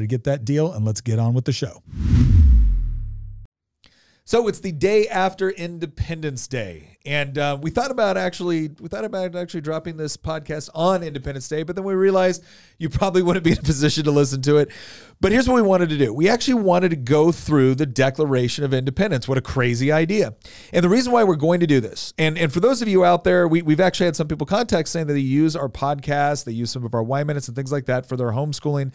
to get that deal, and let's get on with the show. So it's the day after Independence Day, and uh, we thought about actually we thought about actually dropping this podcast on Independence Day, but then we realized you probably wouldn't be in a position to listen to it. But here's what we wanted to do: we actually wanted to go through the Declaration of Independence. What a crazy idea! And the reason why we're going to do this, and and for those of you out there, we, we've actually had some people contact saying that they use our podcast, they use some of our Y minutes and things like that for their homeschooling.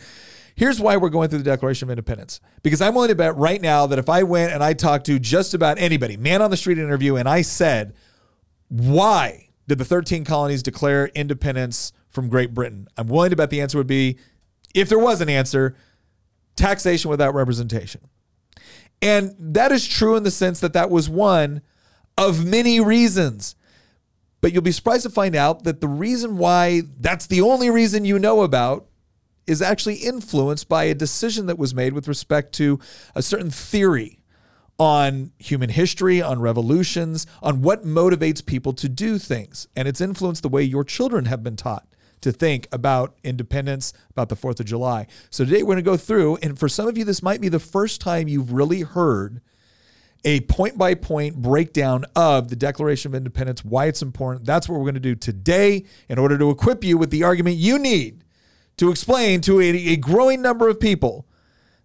Here's why we're going through the Declaration of Independence. Because I'm willing to bet right now that if I went and I talked to just about anybody, man on the street interview, and I said, why did the 13 colonies declare independence from Great Britain? I'm willing to bet the answer would be, if there was an answer, taxation without representation. And that is true in the sense that that was one of many reasons. But you'll be surprised to find out that the reason why that's the only reason you know about is actually influenced by a decision that was made with respect to a certain theory on human history, on revolutions, on what motivates people to do things. And it's influenced the way your children have been taught to think about independence, about the 4th of July. So today we're going to go through, and for some of you, this might be the first time you've really heard a point by point breakdown of the Declaration of Independence, why it's important. That's what we're going to do today in order to equip you with the argument you need to explain to a, a growing number of people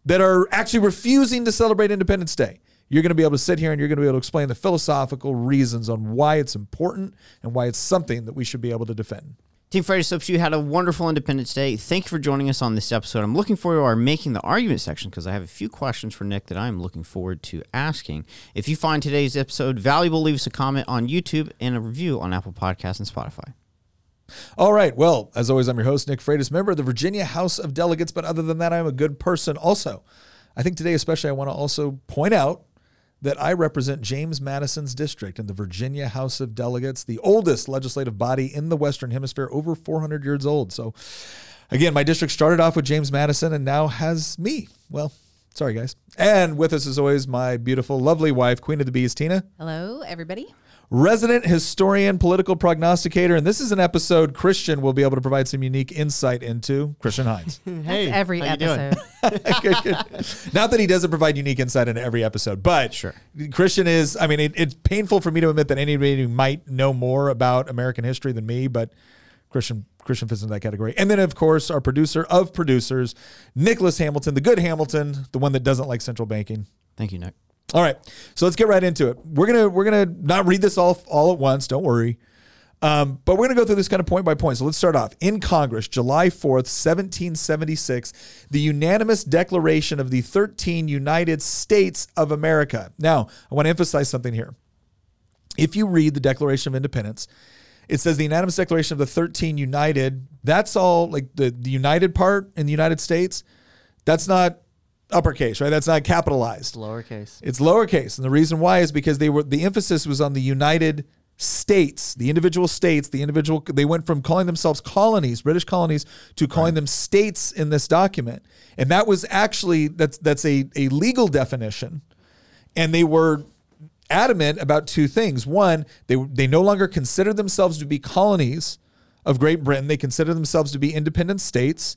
that are actually refusing to celebrate Independence Day. You're going to be able to sit here and you're going to be able to explain the philosophical reasons on why it's important and why it's something that we should be able to defend. Team Friday Soaps, you had a wonderful Independence Day. Thank you for joining us on this episode. I'm looking forward to our making the argument section because I have a few questions for Nick that I'm looking forward to asking. If you find today's episode valuable, leave us a comment on YouTube and a review on Apple Podcasts and Spotify. All right. Well, as always, I'm your host, Nick Freitas, member of the Virginia House of Delegates. But other than that, I'm a good person also. I think today, especially, I want to also point out that I represent James Madison's district in the Virginia House of Delegates, the oldest legislative body in the Western Hemisphere, over 400 years old. So, again, my district started off with James Madison and now has me. Well, sorry, guys. And with us, as always, my beautiful, lovely wife, Queen of the Bees, Tina. Hello, everybody resident historian, political prognosticator, and this is an episode Christian will be able to provide some unique insight into. Christian Hines. hey, That's every episode. good, good. Not that he doesn't provide unique insight into every episode, but sure. Christian is. I mean, it, it's painful for me to admit that anybody might know more about American history than me, but Christian Christian fits into that category. And then, of course, our producer of producers, Nicholas Hamilton, the good Hamilton, the one that doesn't like central banking. Thank you, Nick. All right, so let's get right into it. We're gonna we're gonna not read this all all at once. Don't worry. Um, but we're going to go through this kind of point by point. So let's start off. In Congress, July 4th, 1776, the unanimous declaration of the 13 United States of America. Now, I want to emphasize something here. If you read the Declaration of Independence, it says the unanimous declaration of the 13 united, that's all like the, the united part in the United States. That's not uppercase, right? That's not capitalized. Lowercase. It's lowercase, and the reason why is because they were the emphasis was on the United States, the individual states, the individual. They went from calling themselves colonies, British colonies, to calling right. them states in this document, and that was actually that's that's a a legal definition, and they were adamant about two things. One, they they no longer considered themselves to be colonies of Great Britain. They considered themselves to be independent states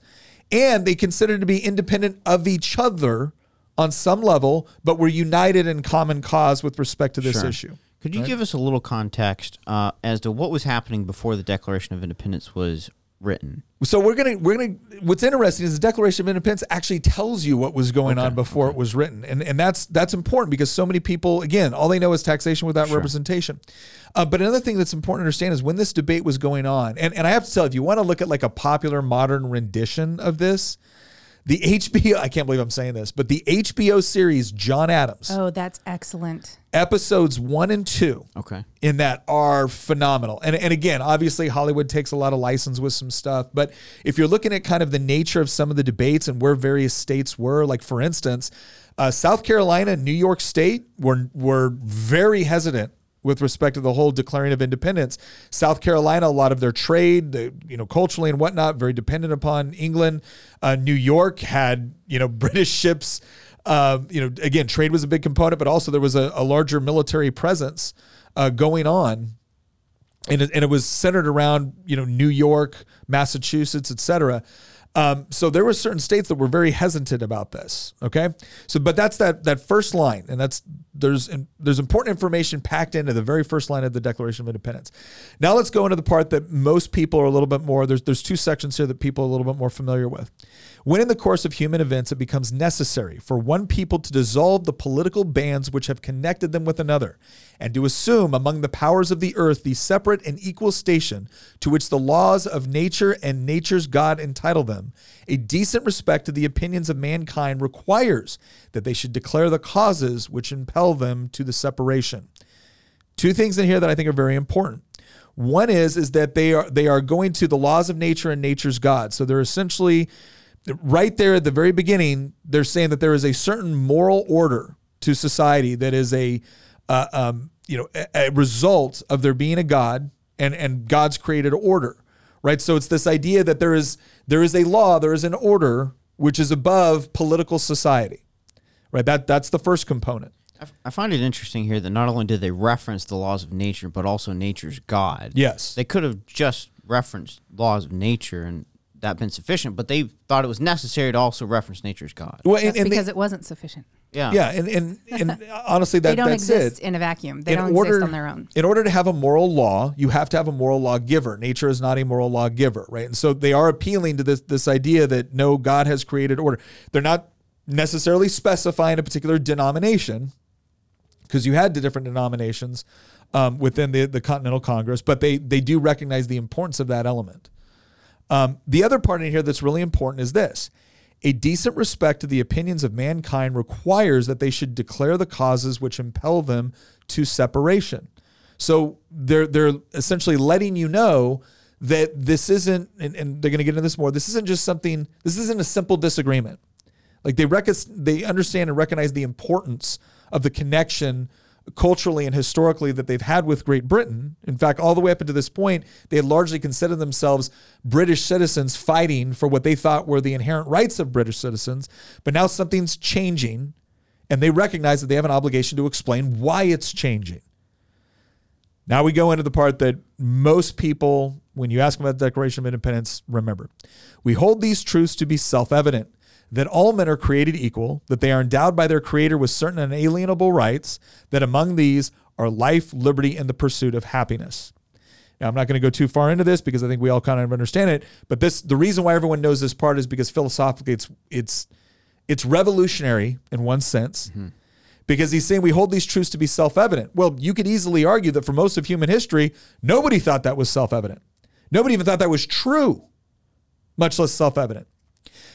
and they considered to be independent of each other on some level, but were united in common cause with respect to this sure. issue. Could you right? give us a little context uh, as to what was happening before the Declaration of Independence was written. So we're gonna we're gonna. What's interesting is the Declaration of Independence actually tells you what was going on before it was written, and and that's that's important because so many people again all they know is taxation without representation. Uh, but another thing that's important to understand is when this debate was going on, and and I have to tell you, if you want to look at like a popular modern rendition of this, the HBO I can't believe I'm saying this, but the HBO series John Adams Oh, that's excellent. episodes one and two Okay. in that are phenomenal. And, and again, obviously, Hollywood takes a lot of license with some stuff. But if you're looking at kind of the nature of some of the debates and where various states were, like for instance, uh, South Carolina and New York State were, were very hesitant with respect to the whole declaring of independence. South Carolina, a lot of their trade, the, you know, culturally and whatnot, very dependent upon England. Uh, New York had, you know, British ships. Uh, you know, again, trade was a big component, but also there was a, a larger military presence uh, going on and it, and it was centered around you know New York, Massachusetts, et cetera. Um, so there were certain states that were very hesitant about this. Okay, so but that's that that first line, and that's there's there's important information packed into the very first line of the Declaration of Independence. Now let's go into the part that most people are a little bit more. There's there's two sections here that people are a little bit more familiar with. When in the course of human events it becomes necessary for one people to dissolve the political bands which have connected them with another, and to assume among the powers of the earth the separate and equal station to which the laws of nature and nature's God entitle them, a decent respect to the opinions of mankind requires that they should declare the causes which impel them to the separation. Two things in here that I think are very important. One is is that they are they are going to the laws of nature and nature's God. So they're essentially right there at the very beginning. They're saying that there is a certain moral order to society that is a uh, um, you know a, a result of there being a God and and God's created order, right? So it's this idea that there is there is a law, there is an order which is above political society, right? That that's the first component. I find it interesting here that not only did they reference the laws of nature, but also nature's God. Yes. They could have just referenced laws of nature and that been sufficient, but they thought it was necessary to also reference nature's God. Well, and, That's and they- because it wasn't sufficient. Yeah. yeah, and and, and honestly, that They don't that's exist it. in a vacuum. They in don't order, exist on their own. In order to have a moral law, you have to have a moral law giver. Nature is not a moral law giver, right? And so they are appealing to this this idea that no, God has created order. They're not necessarily specifying a particular denomination because you had the different denominations um, within the the Continental Congress, but they they do recognize the importance of that element. Um, the other part in here that's really important is this. A decent respect to the opinions of mankind requires that they should declare the causes which impel them to separation. So they're they're essentially letting you know that this isn't, and, and they're going to get into this more. This isn't just something. This isn't a simple disagreement. Like they rec- they understand and recognize the importance of the connection culturally and historically that they've had with Great Britain. In fact, all the way up until this point, they had largely considered themselves British citizens fighting for what they thought were the inherent rights of British citizens. But now something's changing, and they recognize that they have an obligation to explain why it's changing. Now we go into the part that most people, when you ask them about the Declaration of Independence, remember. We hold these truths to be self evident that all men are created equal, that they are endowed by their Creator with certain unalienable rights, that among these are life, liberty, and the pursuit of happiness. Now, I'm not going to go too far into this because I think we all kind of understand it. But this, the reason why everyone knows this part is because philosophically, it's it's it's revolutionary in one sense. Mm-hmm. Because he's saying we hold these truths to be self-evident. Well, you could easily argue that for most of human history, nobody thought that was self-evident. Nobody even thought that was true, much less self-evident.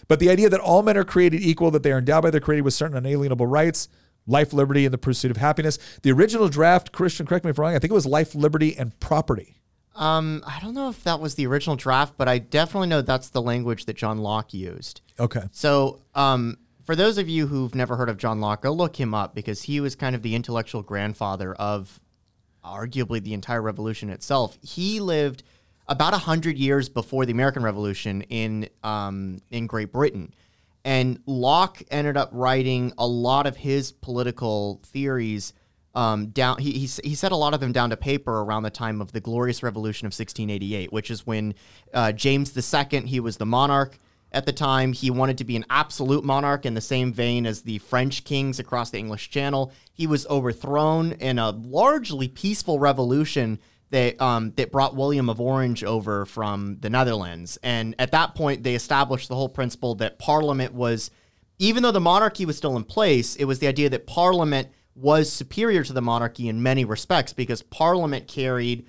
But the idea that all men are created equal, that they are endowed by their creator with certain unalienable rights, life, liberty, and the pursuit of happiness. The original draft, Christian, correct me if I'm wrong, I think it was life, liberty, and property. Um, I don't know if that was the original draft, but I definitely know that's the language that John Locke used. Okay. So, um, for those of you who've never heard of John Locke, go look him up because he was kind of the intellectual grandfather of arguably the entire revolution itself. He lived about 100 years before the American Revolution in, um, in Great Britain. And Locke ended up writing a lot of his political theories um, down. He, he, he set a lot of them down to paper around the time of the Glorious Revolution of 1688, which is when uh, James II, he was the monarch at the time. He wanted to be an absolute monarch in the same vein as the French kings across the English Channel. He was overthrown in a largely peaceful revolution that um, that brought William of Orange over from the Netherlands, and at that point they established the whole principle that Parliament was, even though the monarchy was still in place, it was the idea that Parliament was superior to the monarchy in many respects because Parliament carried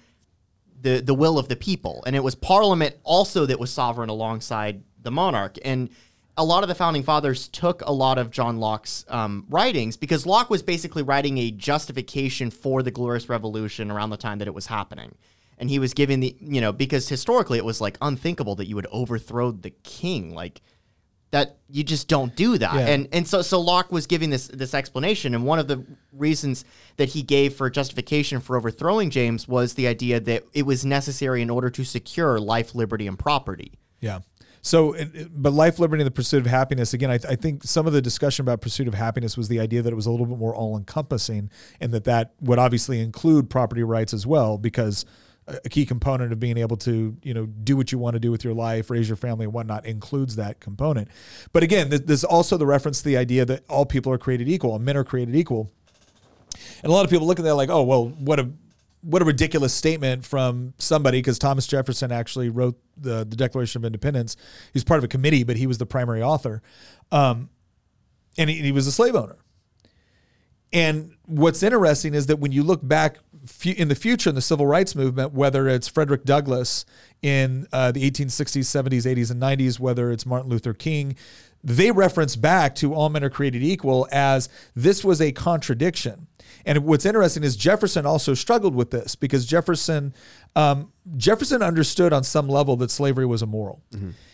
the the will of the people, and it was Parliament also that was sovereign alongside the monarch. And a lot of the founding fathers took a lot of John Locke's um, writings because Locke was basically writing a justification for the Glorious Revolution around the time that it was happening. And he was giving the, you know, because historically it was like unthinkable that you would overthrow the king. Like, that you just don't do that. Yeah. And and so so Locke was giving this this explanation and one of the reasons that he gave for justification for overthrowing James was the idea that it was necessary in order to secure life, liberty and property. Yeah. So, but life, liberty, and the pursuit of happiness. Again, I, I think some of the discussion about pursuit of happiness was the idea that it was a little bit more all-encompassing, and that that would obviously include property rights as well, because a key component of being able to, you know, do what you want to do with your life, raise your family, and whatnot includes that component. But again, th- there's also the reference to the idea that all people are created equal, and men are created equal. And a lot of people look at that like, oh, well, what a what a ridiculous statement from somebody because Thomas Jefferson actually wrote the the Declaration of Independence. He was part of a committee, but he was the primary author, um, and he, he was a slave owner. And what's interesting is that when you look back in the future in the civil rights movement, whether it's Frederick Douglass in uh, the 1860s, 70s, 80s, and 90s, whether it's Martin Luther King, they reference back to all men are created equal as this was a contradiction. And what's interesting is Jefferson also struggled with this because Jefferson um, Jefferson understood on some level that slavery was immoral.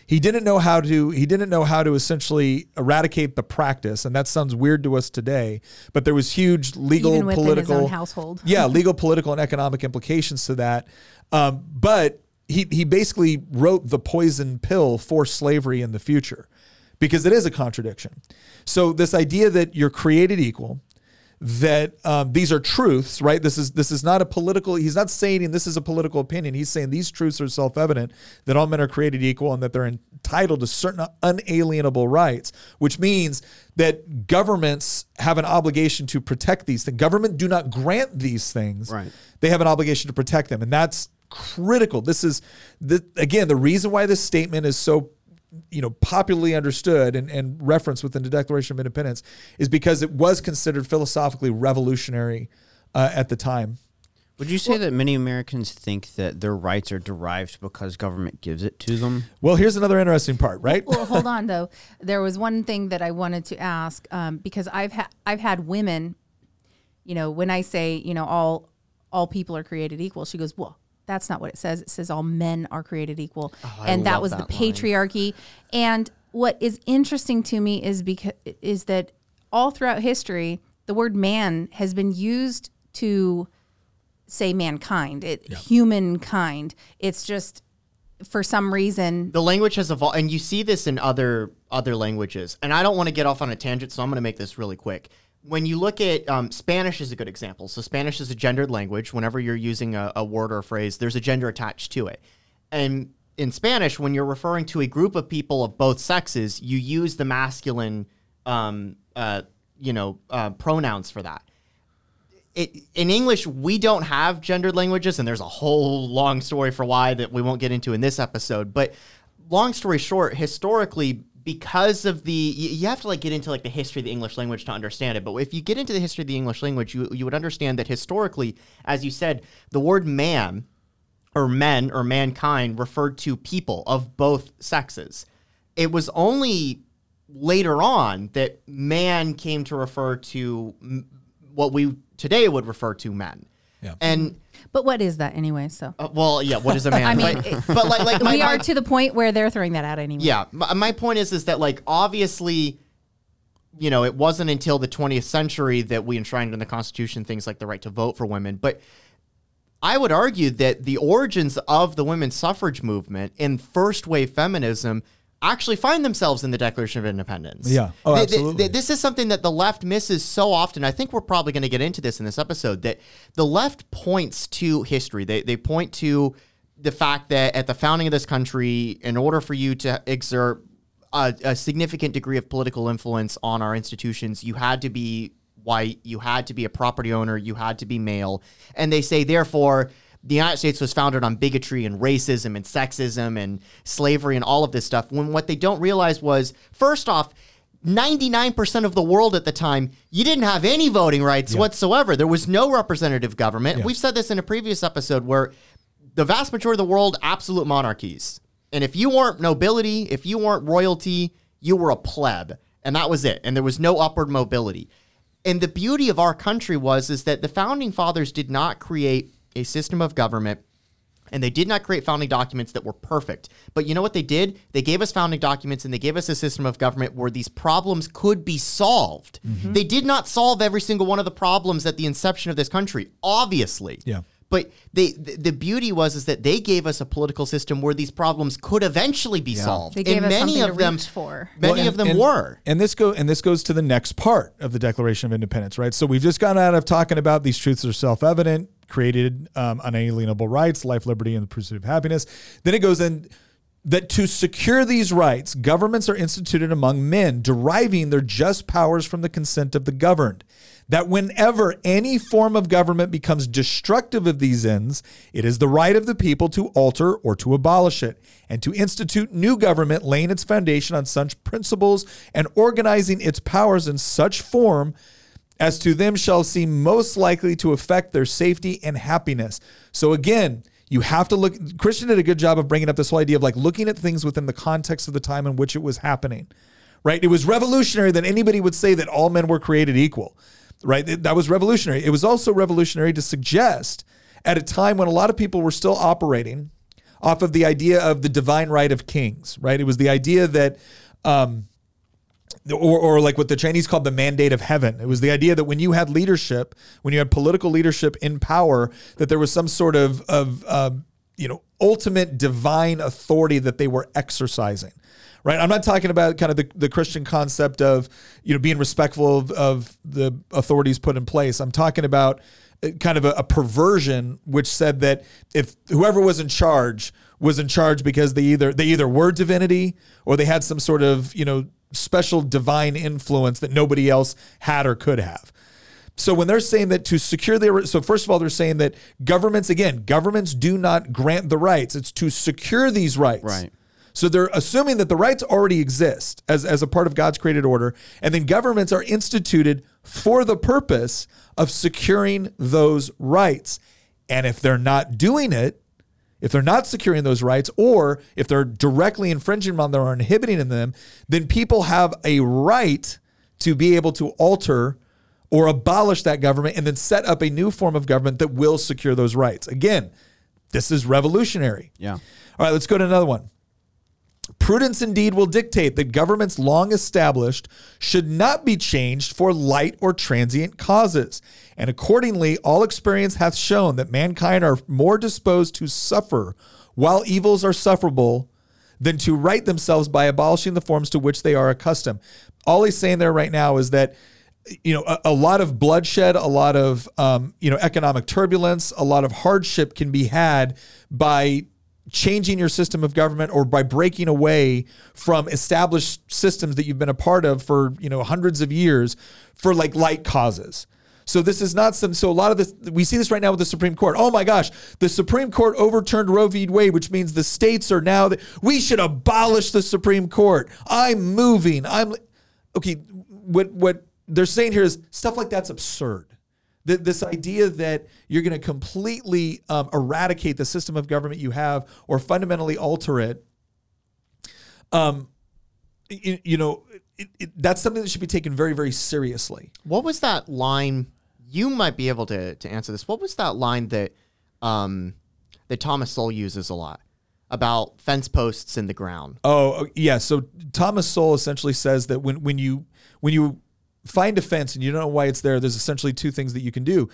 He didn't know how to he didn't know how to essentially eradicate the practice, and that sounds weird to us today. But there was huge legal, Even within his political, own household. yeah, legal, political, and economic implications to that. Um, but he he basically wrote the poison pill for slavery in the future because it is a contradiction. So this idea that you're created equal, that um, these are truths, right? This is this is not a political. He's not saying this is a political opinion. He's saying these truths are self-evident that all men are created equal and that they're entitled to certain unalienable rights, which means that governments have an obligation to protect these things. Government do not grant these things. Right. They have an obligation to protect them, and that's critical. This is the again the reason why this statement is so you know popularly understood and, and referenced within the Declaration of Independence is because it was considered philosophically revolutionary uh, at the time. Would you say that many Americans think that their rights are derived because government gives it to them? Well, here's another interesting part, right? well, hold on though. There was one thing that I wanted to ask um, because I've had I've had women, you know, when I say you know all all people are created equal, she goes, well, that's not what it says. It says all men are created equal, oh, and that was that the line. patriarchy. And what is interesting to me is because is that all throughout history, the word man has been used to say mankind, it humankind. It's just for some reason The language has evolved, and you see this in other other languages. And I don't want to get off on a tangent, so I'm going to make this really quick. When you look at um, Spanish, is a good example. So Spanish is a gendered language. Whenever you're using a, a word or a phrase, there's a gender attached to it. And in Spanish, when you're referring to a group of people of both sexes, you use the masculine, um, uh, you know, uh, pronouns for that it, in English, we don't have gendered languages, and there's a whole long story for why that we won't get into in this episode. But long story short, historically, because of the you, have to like get into like the history of the English language to understand it. But if you get into the history of the English language, you you would understand that historically, as you said, the word man or men or mankind referred to people of both sexes. It was only later on that man came to refer to what we today would refer to men. Yeah. And But what is that anyway? So uh, well, yeah, what is a man? I mean, but, it- but like, like my, we are my- to the point where they're throwing that out anyway. yeah. My, my point is, is that like obviously, you know, it wasn't until the 20th century that we enshrined in the Constitution things like the right to vote for women. But I would argue that the origins of the women's suffrage movement and first wave feminism actually find themselves in the Declaration of Independence. Yeah. Oh, absolutely. th- this is something that the left misses so often. I think we're probably going to get into this in this episode that the left points to history. They, they point to the fact that at the founding of this country, in order for you to exert a, a significant degree of political influence on our institutions, you had to be white, you had to be a property owner, you had to be male. And they say, therefore, the United States was founded on bigotry and racism and sexism and slavery and all of this stuff. When what they don't realize was, first off, 99% of the world at the time, you didn't have any voting rights whatsoever. There was no representative government. We've said this in a previous episode where the vast majority of the world, absolute monarchies. And if you weren't nobility, if you weren't royalty, you were a pleb. And that was it. And there was no upward mobility. And the beauty of our country was is that the founding fathers did not create a system of government and they did not create founding documents that were perfect. But you know what they did? They gave us founding documents and they gave us a system of government where these problems could be solved. Mm-hmm. They did not solve every single one of the problems at the inception of this country, obviously. Yeah. But they the, the beauty was is that they gave us a political system where these problems could eventually be solved. They gave and us many something of to them reach for. many Well, of them and, were. And this go and this goes to the next part of the Declaration of Independence, right? So we've just gotten out of talking about these truths are self-evident, created um, unalienable rights, life, liberty, and the pursuit of happiness. Then it goes in that to secure these rights, governments are instituted among men, deriving their just powers from the consent of the governed. That whenever any form of government becomes destructive of these ends, it is the right of the people to alter or to abolish it, and to institute new government, laying its foundation on such principles and organizing its powers in such form as to them shall seem most likely to affect their safety and happiness. So again, you have to look. Christian did a good job of bringing up this whole idea of like looking at things within the context of the time in which it was happening. Right? It was revolutionary that anybody would say that all men were created equal. Right? That was revolutionary. It was also revolutionary to suggest at a time when a lot of people were still operating off of the idea of the divine right of kings. Right? It was the idea that. Um, or, or like what the Chinese called the mandate of heaven. It was the idea that when you had leadership, when you had political leadership in power, that there was some sort of of uh, you know ultimate divine authority that they were exercising. Right. I'm not talking about kind of the, the Christian concept of you know being respectful of, of the authorities put in place. I'm talking about uh, kind of a, a perversion which said that if whoever was in charge was in charge because they either they either were divinity or they had some sort of you know special divine influence that nobody else had or could have. So when they're saying that to secure their so first of all they're saying that governments again governments do not grant the rights it's to secure these rights. Right. So they're assuming that the rights already exist as, as a part of God's created order, and then governments are instituted for the purpose of securing those rights. And if they're not doing it, if they're not securing those rights, or if they're directly infringing on them or inhibiting them, then people have a right to be able to alter or abolish that government and then set up a new form of government that will secure those rights. Again, this is revolutionary. Yeah. All right, let's go to another one. Prudence indeed will dictate that governments long established should not be changed for light or transient causes. And accordingly, all experience hath shown that mankind are more disposed to suffer while evils are sufferable than to right themselves by abolishing the forms to which they are accustomed. All he's saying there right now is that you know a, a lot of bloodshed a lot of um, you know economic turbulence a lot of hardship can be had by changing your system of government or by breaking away from established systems that you've been a part of for you know hundreds of years for like light causes. So this is not some so a lot of this we see this right now with the supreme court. Oh my gosh the supreme court overturned roe v. Wade which means the states are now we should abolish the supreme court. I'm moving. I'm okay what what they're saying here is stuff like that's absurd Th- this idea that you're going to completely um, eradicate the system of government you have or fundamentally alter it um you, you know it, it, that's something that should be taken very very seriously What was that line? You might be able to, to answer this. What was that line that um, that Thomas Sowell uses a lot about fence posts in the ground? Oh yeah. So Thomas Sowell essentially says that when when you when you find a fence and you don't know why it's there, there's essentially two things that you can do.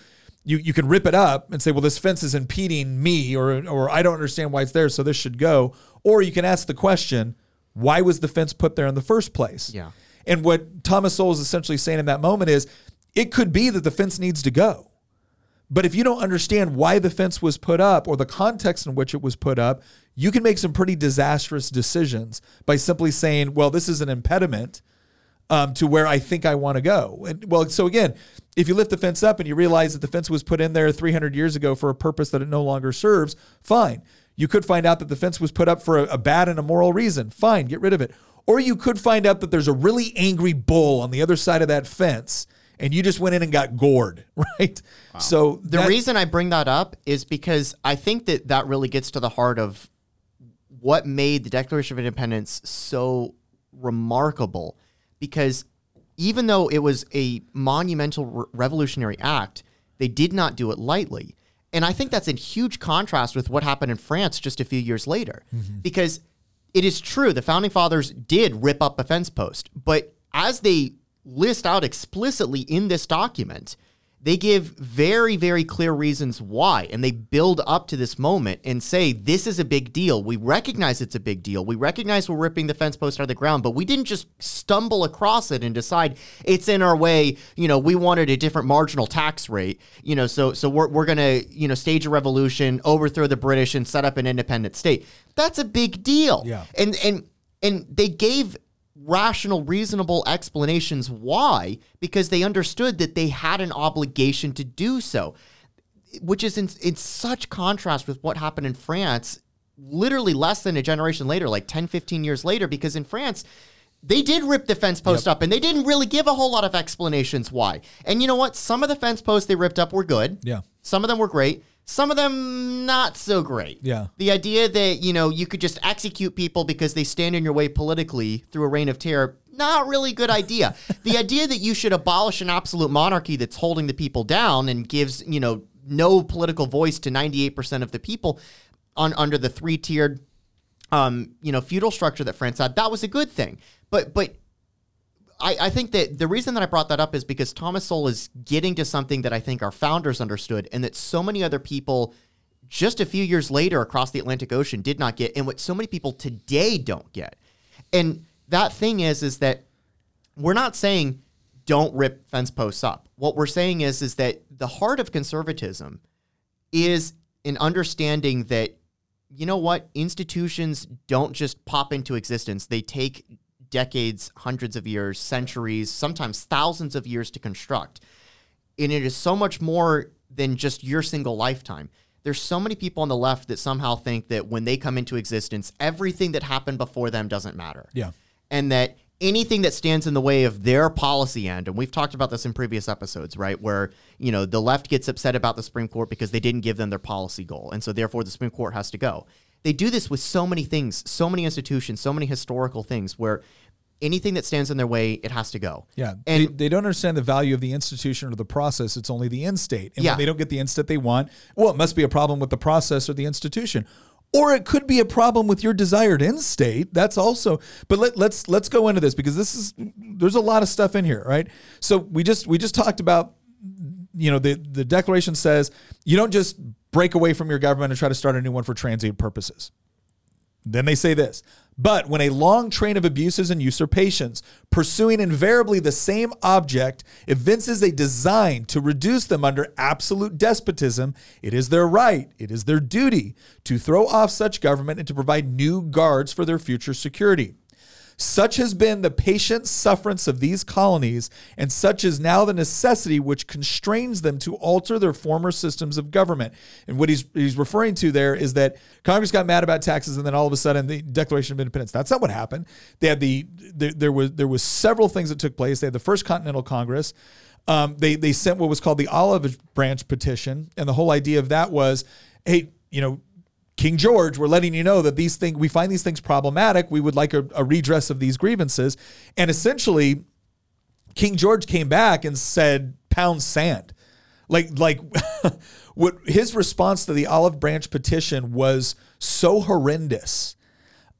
You you can rip it up and say, well, this fence is impeding me, or or I don't understand why it's there, so this should go. Or you can ask the question, why was the fence put there in the first place? Yeah. And what Thomas Sowell is essentially saying in that moment is, it could be that the fence needs to go. But if you don't understand why the fence was put up or the context in which it was put up, you can make some pretty disastrous decisions by simply saying, well, this is an impediment um, to where I think I want to go. And well, so again, if you lift the fence up and you realize that the fence was put in there 300 years ago for a purpose that it no longer serves, fine. You could find out that the fence was put up for a, a bad and immoral reason. Fine, get rid of it. Or you could find out that there's a really angry bull on the other side of that fence and you just went in and got gored, right? So The that- reason I bring that up is because I think that that really gets to the heart of what made the Declaration of Independence so remarkable. Because even though it was a monumental re- revolutionary act, they did not do it lightly. And I think that's in huge contrast with what happened in France just a few years later. Mm-hmm. Because it is true, the founding fathers did rip up a fence post, but as they list out explicitly in this document, they give very, very clear reasons why, and they build up to this moment and say, This is a big deal. We recognize it's a big deal. We recognize we're ripping the fence post out of the ground, but we didn't just stumble across it and decide it's in our way. You know, we wanted a different marginal tax rate, you know, so so we're, we're gonna, you know, stage a revolution, overthrow the British, and set up an independent state. That's a big deal. Yeah. And and and they gave rational, reasonable explanations why, because they understood that they had an obligation to do so, which is in, in such contrast with what happened in France literally less than a generation later, like 10, 15 years later, because in France, they did rip the fence post up and they didn't really give a whole lot of explanations why. And you know what? Some of the fence posts they ripped up were good. Yeah. Some of them were great. Some of them not so great. Yeah. The idea that, you know, you could just execute people because they stand in your way politically through a reign of terror, not really good idea. the idea that you should abolish an absolute monarchy that's holding the people down and gives, you know, no political voice to 98% of the people on under the three-tiered um, you know, feudal structure that France had, that was a good thing. But but I, I think that the reason that I brought that up is because Thomas Sowell is getting to something that I think our founders understood and that so many other people just a few years later across the Atlantic Ocean did not get, and what so many people today don't get. And that thing is, is that we're not saying don't rip fence posts up. What we're saying is, is that the heart of conservatism is an understanding that you know what institutions don't just pop into existence they take decades hundreds of years centuries sometimes thousands of years to construct. And it is so much more than just your single lifetime. There's so many people on the left that somehow think that when they come into existence everything that happened before them doesn't matter. Yeah. and that anything that stands in the way of their policy end and we've talked about this in previous episodes right where you know the left gets upset about the supreme court because they didn't give them their policy goal. And so therefore the supreme court has to go they do this with so many things so many institutions so many historical things where anything that stands in their way it has to go Yeah. and they, they don't understand the value of the institution or the process. It's only the end state. And Yeah. when they don't get the end state they want, well, it must be a problem with the process or the institution. Or it could be a problem with your desired end state. That's also but let, let's let's go into this because this is there's a lot of stuff in here, right? So we just we just talked about you know the the declaration says you don't just break away from your government and try to start a new one for transient purposes. Then they say this. But when a long train of abuses and usurpations, pursuing invariably the same object, evinces a design to reduce them under absolute despotism, it is their right, it is their duty to throw off such government and to provide new guards for their future security. Such has been the patient sufferance of these colonies, and such is now the necessity which constrains them to alter their former systems of government. And what he's, he's referring to there is that Congress got mad about taxes, and then all of a sudden the Declaration of Independence. That's not what happened. They had the there, there was there was several things that took place. They had the First Continental Congress. Um, they they sent what was called the Olive Branch Petition, and the whole idea of that was, hey, you know, King George, we're letting you know that these things we find these things problematic. We would like a, a redress of these grievances, and essentially, King George came back and said, "Pound sand." Like like what his response to the Olive Branch petition was so horrendous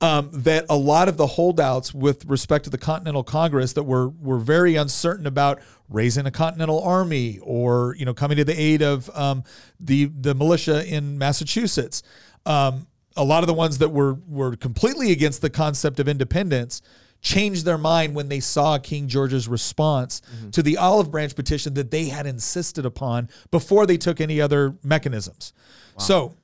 um, that a lot of the holdouts with respect to the Continental Congress that were were very uncertain about raising a Continental Army or you know coming to the aid of um, the the militia in Massachusetts. Um, a lot of the ones that were were completely against the concept of independence changed their mind when they saw King George's response to the Olive Branch petition that they had insisted upon before they took any other mechanisms. So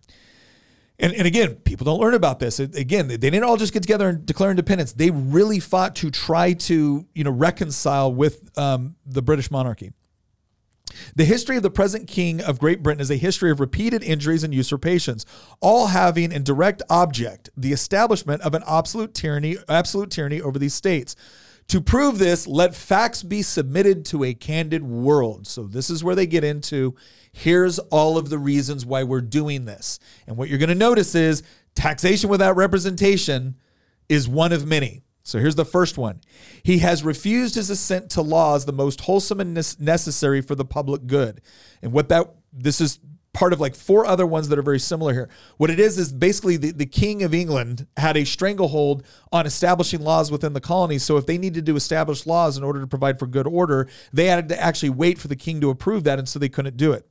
And, and again, people don't learn about this. Again, they didn't all just get together and declare independence. They really fought to try to, you know, reconcile with um, the British monarchy. The history of the present king of Great Britain is a history of repeated injuries and usurpations, all having in direct object the establishment of an absolute tyranny, absolute tyranny over these states. To prove this, let facts be submitted to a candid world. So this is where they get into here's all of the reasons why we're doing this. And what you're going to notice is taxation without representation is one of many. So here's the first one. He has refused his assent to laws the most wholesome and necessary for the public good. And what that this is part of like four other ones that are very similar here. What it is is basically the, the king of England had a stranglehold on establishing laws within the colonies. So if they needed to establish laws in order to provide for good order, they had to actually wait for the king to approve that, and so they couldn't do it.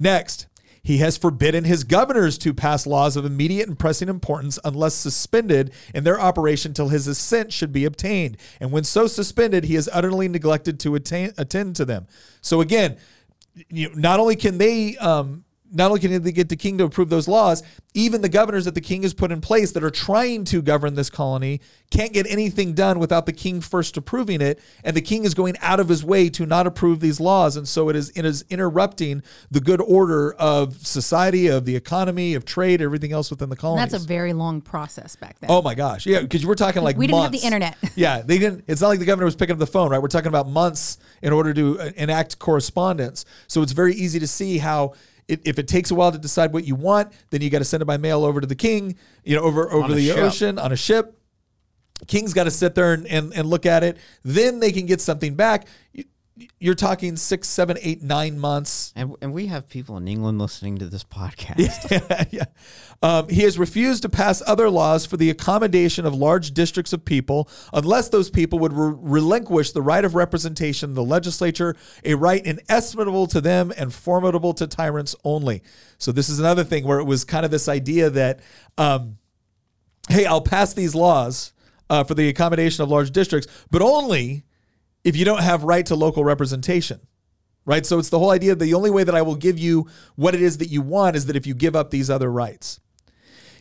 Next, he has forbidden his governors to pass laws of immediate and pressing importance unless suspended in their operation till his assent should be obtained. And when so suspended, he has utterly neglected to attain, attend to them. So again, you not only can they um, not only can they get the king to approve those laws, even the governors that the king has put in place that are trying to govern this colony can't get anything done without the king first approving it. And the king is going out of his way to not approve these laws. And so it is, it is interrupting the good order of society, of the economy, of trade, everything else within the colony. that's a very long process back then. Oh my gosh. Yeah, because we're talking like We didn't have the internet. yeah, they didn't it's not like the governor was picking up the phone, right? We're talking about months in order to uh, enact correspondence. So it's very easy to see how it, if it takes a while to decide what you want, then you got to send it by mail over to the king, you know, over over the ship. ocean on a ship. King's got to sit there and, and, and look at it. Then they can get something back. You- You're talking six, seven, eight, nine months And, and we have people in England listening to this podcast. yeah. Um, he has refused to pass other laws for the accommodation of large districts of people unless those people would re- relinquish the right of representation in the legislature, a right inestimable to them and formidable to tyrants only. So, this is another thing where it was kind of this idea that, um, hey, I'll pass these laws uh, for the accommodation of large districts, but only if you don't have right to local representation right? So it's the whole idea the only way that I will give you what it is that you want is that if you give up these other rights.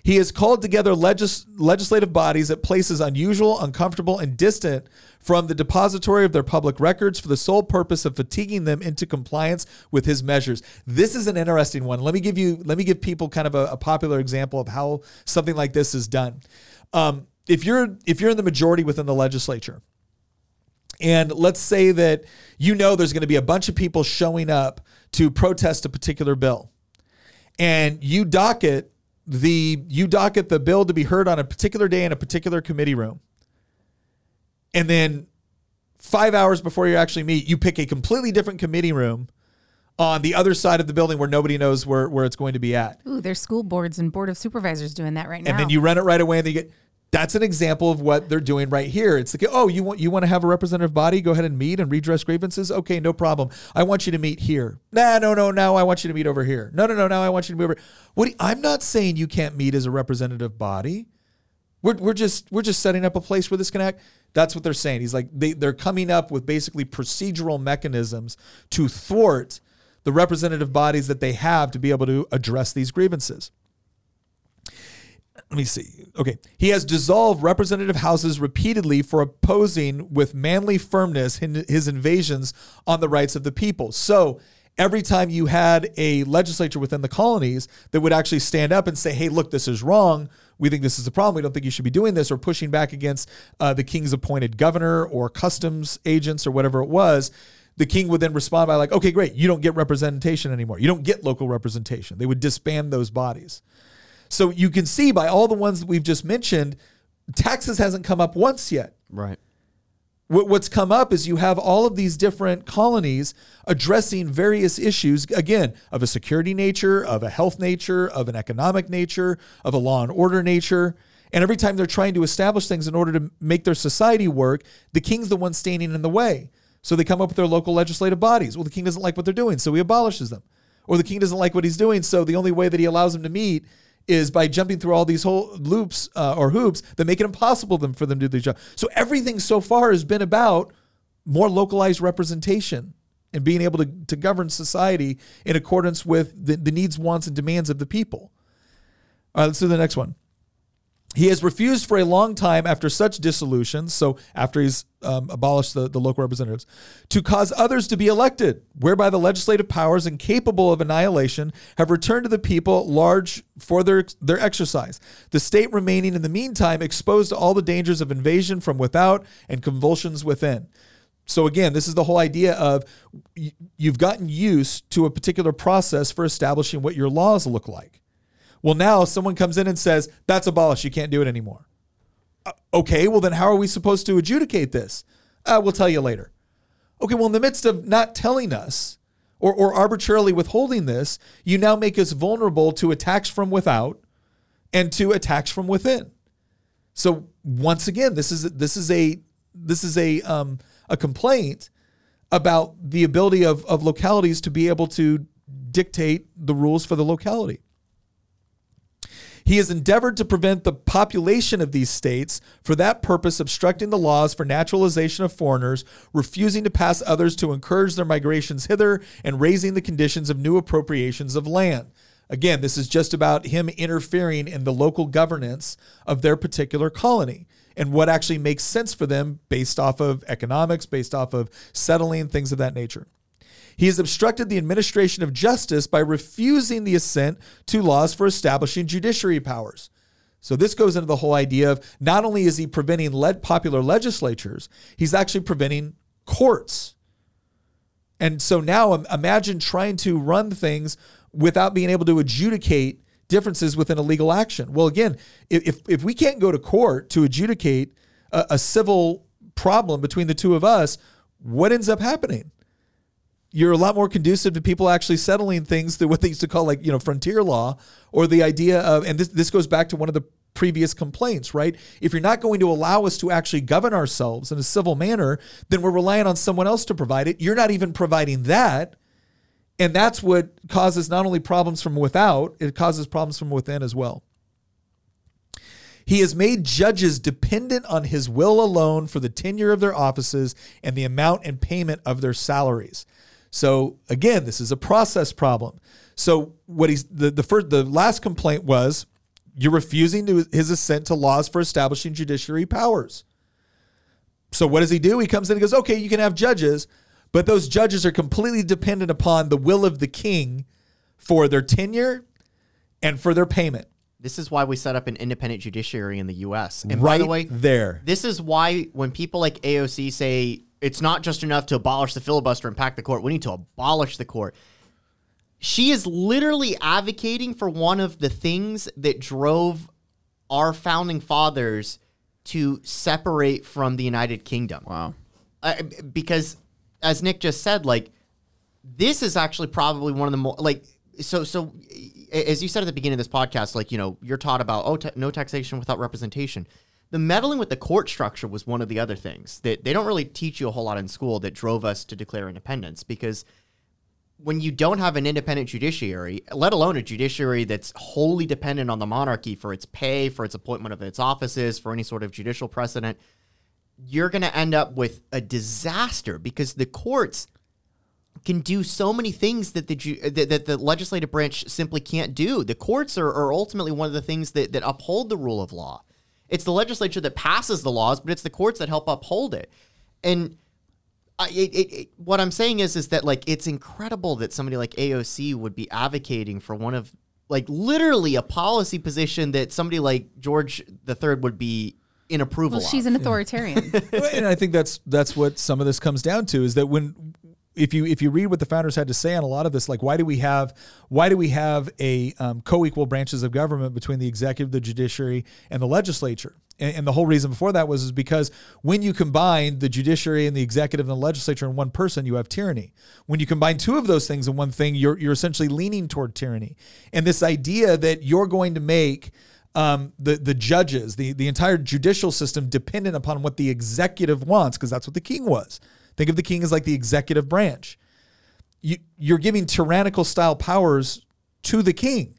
He has called together legis- legislative bodies at places unusual, uncomfortable, and distant from the depository of their public records for the sole purpose of fatiguing them into compliance with his measures. This is an interesting one. Let me give you, let me give people kind of a, a popular example of how something like this is done. Um, if you're if you're in the majority within the legislature, and let's say that you know there's going to be a bunch of people showing up to protest a particular bill. And you docket the you docket the bill to be heard on a particular day in a particular committee room. And then 5 hours before you actually meet, you pick a completely different committee room on the other side of the building where nobody knows where, where it's going to be at Ooh, there's school boards and board of supervisors doing that right now. and then you run it right away and then you get that's an example of what they're doing right here. It's like, oh, you want you want to have a representative body? Go ahead and meet and redress grievances. Okay, no problem. I want you to meet here. Nah, no, no, no. I want you to meet over here. No, no, no. Now I want you to meet over. What? you- I'm not saying you can't meet as a representative body. We're, we're just we're just setting up a place where this can act. That's what they're saying. He's like they they're coming up with basically procedural mechanisms to thwart the representative bodies that they have to be able to address these grievances let me see. Okay. He has dissolved representative houses repeatedly for opposing with manly firmness his invasions on the rights of the people. So every time you had a legislature within the colonies that would actually stand up and say, hey, look, this is wrong. We think this is a problem. We don't think you should be doing this, or pushing back against uh, the king's appointed governor or customs agents or whatever it was. The king would then respond by, like, okay, great. You don't get representation anymore. You don't get local representation. They would disband those bodies. So you can see by all the ones that we've just mentioned, taxes hasn't come up once yet. right. What- What's come up is you have all of these different colonies addressing various issues, again, of a security nature, of a health nature, of an economic nature, of a law and order nature. And every time they're trying to establish things in order to make their society work, the king's the one standing in the way. So they come up with their local legislative bodies. Well, the king doesn't like what they're doing, so he abolishes them. Or the king doesn't like what he's doing, so the only way that he allows them to meet is by jumping through all these whole loops uh, or hoops that make it impossible them for them to do their job. So everything so far has been about more localized representation and being able to, to govern society in accordance with the, the needs, wants, and demands of the people. All right, let's do the next one. He has refused for a long time after such dissolutions, so after he's um, abolished the, the local representatives, to cause others to be elected, whereby the legislative powers incapable of annihilation have returned to the people large for their, their exercise, the state remaining in the meantime exposed to all the dangers of invasion from without and convulsions within. So again, this is the whole idea of you've gotten used to a particular process for establishing what your laws look like. Well, now someone comes in and says, that's abolished. You can't do it anymore. Uh, okay, well, then how are we supposed to adjudicate this? Uh, we'll tell you later. Okay, well, in the midst of not telling us or, or arbitrarily withholding this, you now make us vulnerable to attacks from without and to attacks from within. So once again, this is this is a this is a um, a complaint about the ability of, of localities to be able to dictate the rules for the locality. He has endeavored to prevent the population of these states, for that purpose, obstructing the laws for naturalization of foreigners, refusing to pass others to encourage their migrations hither, and raising the conditions of new appropriations of land. Again, this is just about him interfering in the local governance of their particular colony and what actually makes sense for them based off of economics, based off of settling, things of that nature. He has obstructed the administration of justice by refusing the assent to laws for establishing judiciary powers. So this goes into the whole idea of not only is he preventing led popular legislatures, he's actually preventing courts. And so now imagine trying to run things without being able to adjudicate differences within a legal action. Well, again, if, if we can't go to court to adjudicate a, a civil problem between the two of us, what ends up happening? You're a lot more conducive to people actually settling things through what they used to call like you know frontier law or the idea of and this this goes back to one of the previous complaints right? If you're not going to allow us to actually govern ourselves in a civil manner then we're relying on someone else to provide it. You're not even providing that. And that's what causes not only problems from without it causes problems from within as well. He has made judges dependent on his will alone for the tenure of their offices and the amount and payment of their salaries. So again, this is a process problem. So what he's the the first the last complaint was you're refusing to his assent to laws for establishing judiciary powers. So what does he do? He comes in and goes, "Okay, you can have judges, but those judges are completely dependent upon the will of the king for their tenure and for their payment." This is why we set up an independent judiciary in the U.S. And right by the way, there, this is why when people like AOC say it's not just enough to abolish the filibuster and pack the court. We need to abolish the court. She is literally advocating for one of the things that drove our founding fathers to separate from the United Kingdom. Wow. Uh, because as Nick just said, like this is actually probably one of the more like so so as you said at the beginning of this podcast, like you know you're taught about oh no taxation without representation the meddling with the court structure was one of the other things that they don't really teach you a whole lot in school that drove us to declare independence because when you don't have an independent judiciary, let alone a judiciary that's wholly dependent on the monarchy for its pay, for its appointment of its offices, for any sort of judicial precedent, you're going to end up with a disaster because the courts can do so many things that the that, that the legislative branch simply can't do. The courts are, are ultimately one of the things that, that uphold the rule of law. It's the legislature that passes the laws, but it's the courts that help uphold it. And I, it, it, it, what I'm saying is, is that like it's incredible that somebody like AOC would be advocating for one of like literally a policy position that somebody like George III would be in approval. Well, she's of. an authoritarian, and I think that's that's what some of this comes down to is that when if you if you read what the founders had to say on a lot of this, like why do we have why do we have a um, co-equal branches of government between the executive, the judiciary, and the legislature? And, and, the whole reason before that was is because when you combine the judiciary and the executive and the legislature in one person, you have tyranny. When you combine two of those things in one thing, you're you're essentially leaning toward tyranny. And this idea that you're going to make um, the the judges, the the entire judicial system dependent upon what the executive wants, because that's what the king was. Think of the king as like the executive branch. You, you're giving tyrannical style powers to the king.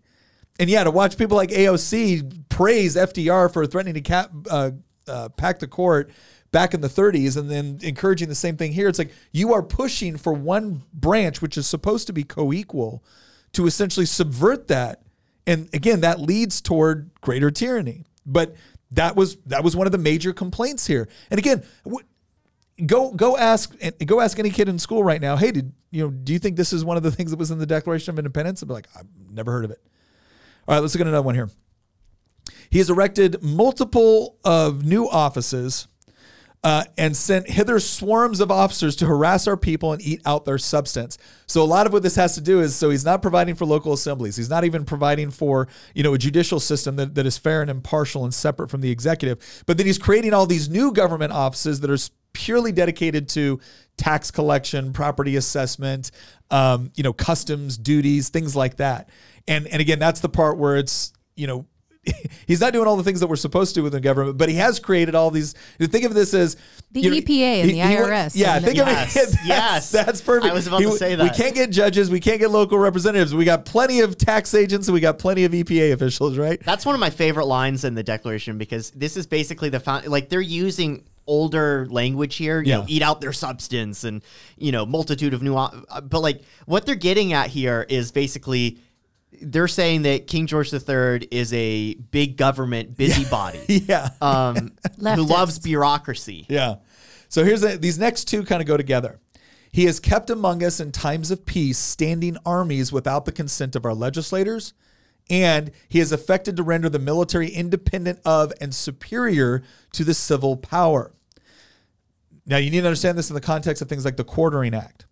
And yeah, to watch people like AOC praise FDR for threatening to cap, uh, uh, pack the court back in the 30s and then encouraging the same thing here, it's like you are pushing for one branch, which is supposed to be co equal, to essentially subvert that And again, that leads toward greater tyranny. But that was that was one of the major complaints here. And again, go go ask go ask any kid in school right now. Hey, did you know? Do you think this is one of the things that was in the Declaration of Independence? They'll be like, I've never heard of it. All right, let's look at another one here. He has erected multiple of new offices uh, and sent hither swarms of officers to harass our people and eat out their substance. So a lot of what this has to do is so he's not providing for local assemblies. He's not even providing for you know a judicial system that, that is fair and impartial and separate from the executive. But then he's creating all these new government offices that are purely dedicated to tax collection, property assessment, um, you know, customs duties, things like that. And and again, that's the part where it's you know he's not doing all the things that we're supposed to within government, but he has created all these. Think of this as The you know, EPA and the IRS yeah, think the- of it. Yes, That's, yes. that's perfect. I was about to say that. We can't get judges. We can't get local representatives. We got plenty of tax agents and we got plenty of EPA officials, right? That's one of my favorite lines in the Declaration because this is basically the found like they're using older language here. You Yeah. know, eat out their substance and you know multitude of new. uh, But like what they're getting at here is basically. They're saying that King George III is a big government busybody Yeah. um, who loves bureaucracy. Yeah. So here's the, these next two kind of go together. He has kept among us in times of peace standing armies without the consent of our legislators, and he has affected to render the military independent of and superior to the civil power. Now, you need to understand this in the context of things like the Quartering Act.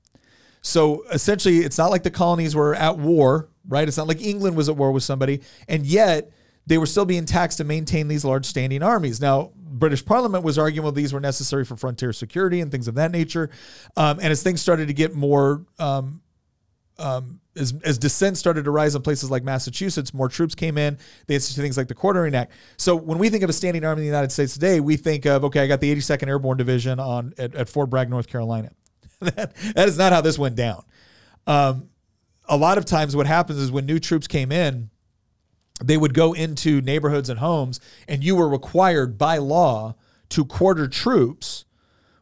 So essentially, it's not like the colonies were at war, right? It's not like England was at war with somebody, and yet they were still being taxed to maintain these large standing armies. Now, British Parliament was arguing well these were necessary for frontier security and things of that nature. Um, and as things started to get more, um, um, as, as dissent started to rise in places like Massachusetts, more troops came in. They instituted things like the Quartering Act. So when we think of a standing army in the United States today, we think of okay, I got the 82nd Airborne Division on at, at Fort Bragg, North Carolina. that, that is not how this went down. Um, a lot of times, what happens is when new troops came in, they would go into neighborhoods and homes, and you were required by law to quarter troops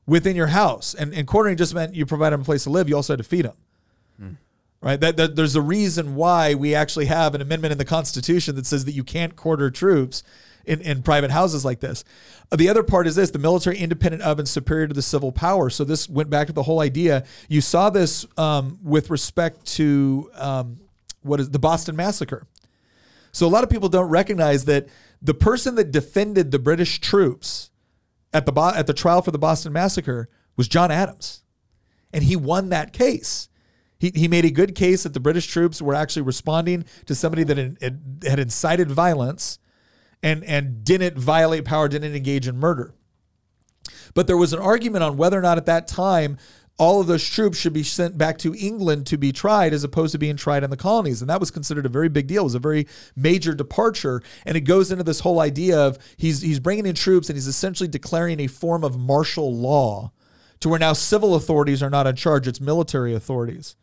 within your house. And, and quartering just meant you provided them a place to live. You also had to feed them. Right. That, that there's a reason why we actually have an amendment in the Constitution that says that you can't quarter troops in, in private houses like this. Uh, The other part is this: the military independent of and superior to the civil power. So this went back to the whole idea. You saw this um, with respect to um, what is the Boston Massacre. So a lot of people don't recognize that the person that defended the British troops at the at the trial for the Boston Massacre was John Adams, and he won that case. He, he made a good case that the British troops were actually responding to somebody that had, had incited violence and and didn't violate power, didn't engage in murder. But there was an argument on whether or not at that time all of those troops should be sent back to England to be tried as opposed to being tried in the colonies. And that was considered a very big deal. It was a very major departure. And it goes into this whole idea of he's, he's bringing in troops and he's essentially declaring a form of martial law to where now civil authorities are not in charge, it's military authorities.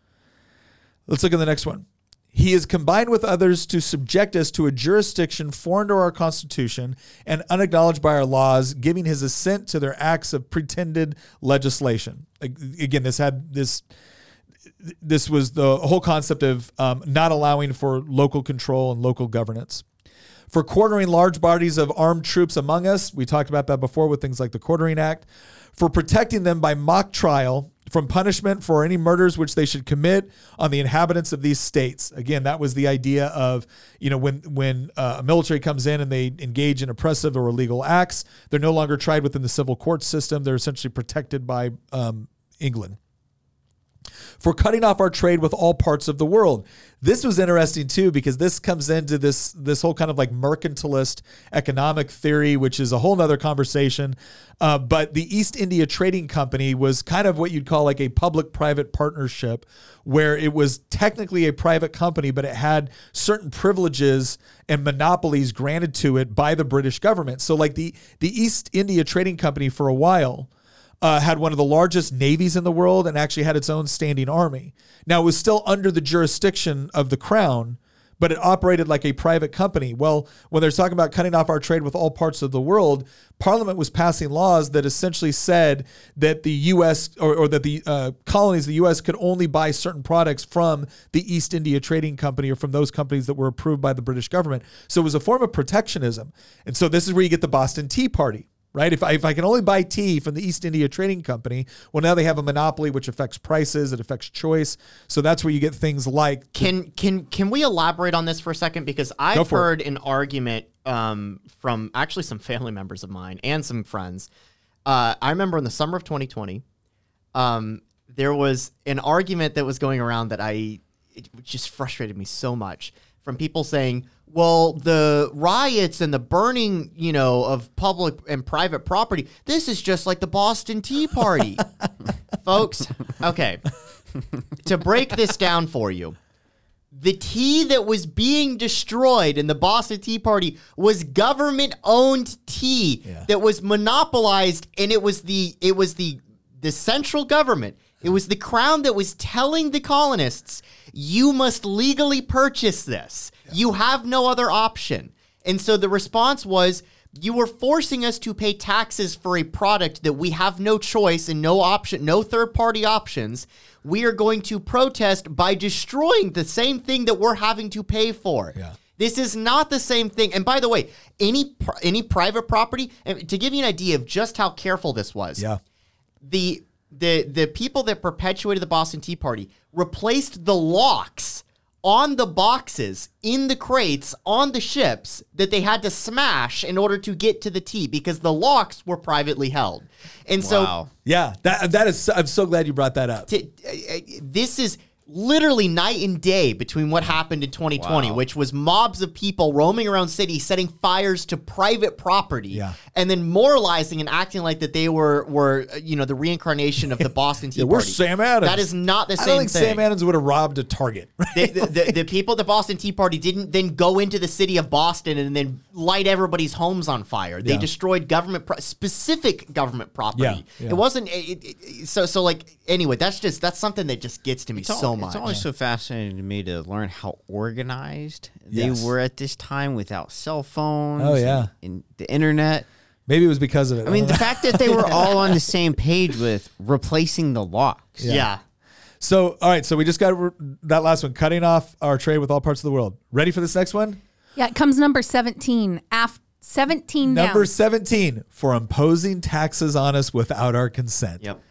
Let's look at the next one. He is combined with others to subject us to a jurisdiction foreign to our Constitution and unacknowledged by our laws, giving his assent to their acts of pretended legislation. Again, this had this. This was the whole concept of um, not allowing for local control and local governance. For quartering large bodies of armed troops among us, we talked about that before with things like the Quartering Act. For protecting them by mock trial from punishment for any murders which they should commit on the inhabitants of these states. Again, that was the idea of you know when when uh, a military comes in and they engage in oppressive or illegal acts, they're no longer tried within the civil court system. They're essentially protected by um, England for cutting off our trade with all parts of the world. This was interesting too because this comes into this this whole kind of like mercantilist economic theory, which is a whole nother conversation. Uh, but the East India Trading Company was kind of what you'd call like a public-private partnership, where it was technically a private company, but it had certain privileges and monopolies granted to it by the British government. So like the the East India Trading Company for a while uh, had one of the largest navies in the world and actually had its own standing army. Now, it was still under the jurisdiction of the crown, but it operated like a private company. Well, when they're talking about cutting off our trade with all parts of the world, Parliament was passing laws that essentially said that the U.S. or, or that the uh, colonies, the U.S. could only buy certain products from the East India Trading Company or from those companies that were approved by the British government. So it was a form of protectionism. And so this is where you get the Boston Tea Party right? If I, if I can only buy tea from the East India Trading Company, well, now they have a monopoly, which affects prices, it affects choice. So that's where you get things like Can can can we elaborate on this for a second? Because I've heard an argument um, from actually some family members of mine and some friends. Uh, I remember in the summer of 2020, um, there was an argument that was going around that I it just frustrated me so much from people saying, well, the riots and the burning, you know, of public and private property, this is just like the Boston Tea Party. Folks, okay. to break this down for you, the tea that was being destroyed in the Boston Tea Party was government owned tea Yeah. that was monopolized and it was the it was the the central government it was the crown that was telling the colonists you must legally purchase this you have no other option and so the response was you were forcing us to pay taxes for a product that we have no choice and no option, no third party options. We are going to protest by destroying the same thing that we're having to pay for. Yeah. This is not the same thing. And by the way, any any private property, and to give you an idea of just how careful this was, yeah. the the the people that perpetuated the Boston Tea Party replaced the locks on the boxes in the crates on the ships that they had to smash in order to get to the tea because the locks were privately held. And Wow. Yeah, that that is. I'm so glad you brought that up. so t- uh, uh, this is literally night and day between what happened in 2020 Wow. which was mobs of people roaming around cities setting fires to private property Yeah. and then moralizing and acting like that they were were uh, you know the reincarnation of the Boston Tea Yeah, we're Sam Adams. That is not the I same don't think thing. Sam Adams would have robbed a Target. the, the, the, the people at the Boston Tea Party didn't then go into the city of Boston and then light everybody's homes on fire. They Yeah. destroyed government pro- specific government property. It wasn't it, it- so so like anyway. That's just that's something that just gets to me It's, al- so much. it's always so fascinating to me to learn how organized they were at this time without cell phones. Oh, yeah. and, and the internet. Maybe it was because of it. I mean, the fact that they were all on the same page with replacing the locks. yeah. so all right. So we just got re- that last one, cutting off our trade with all parts of the world. Ready for this next one? Yeah, it comes number 17. Af- 17 Number down. 17 for imposing taxes on us without our consent. Yep.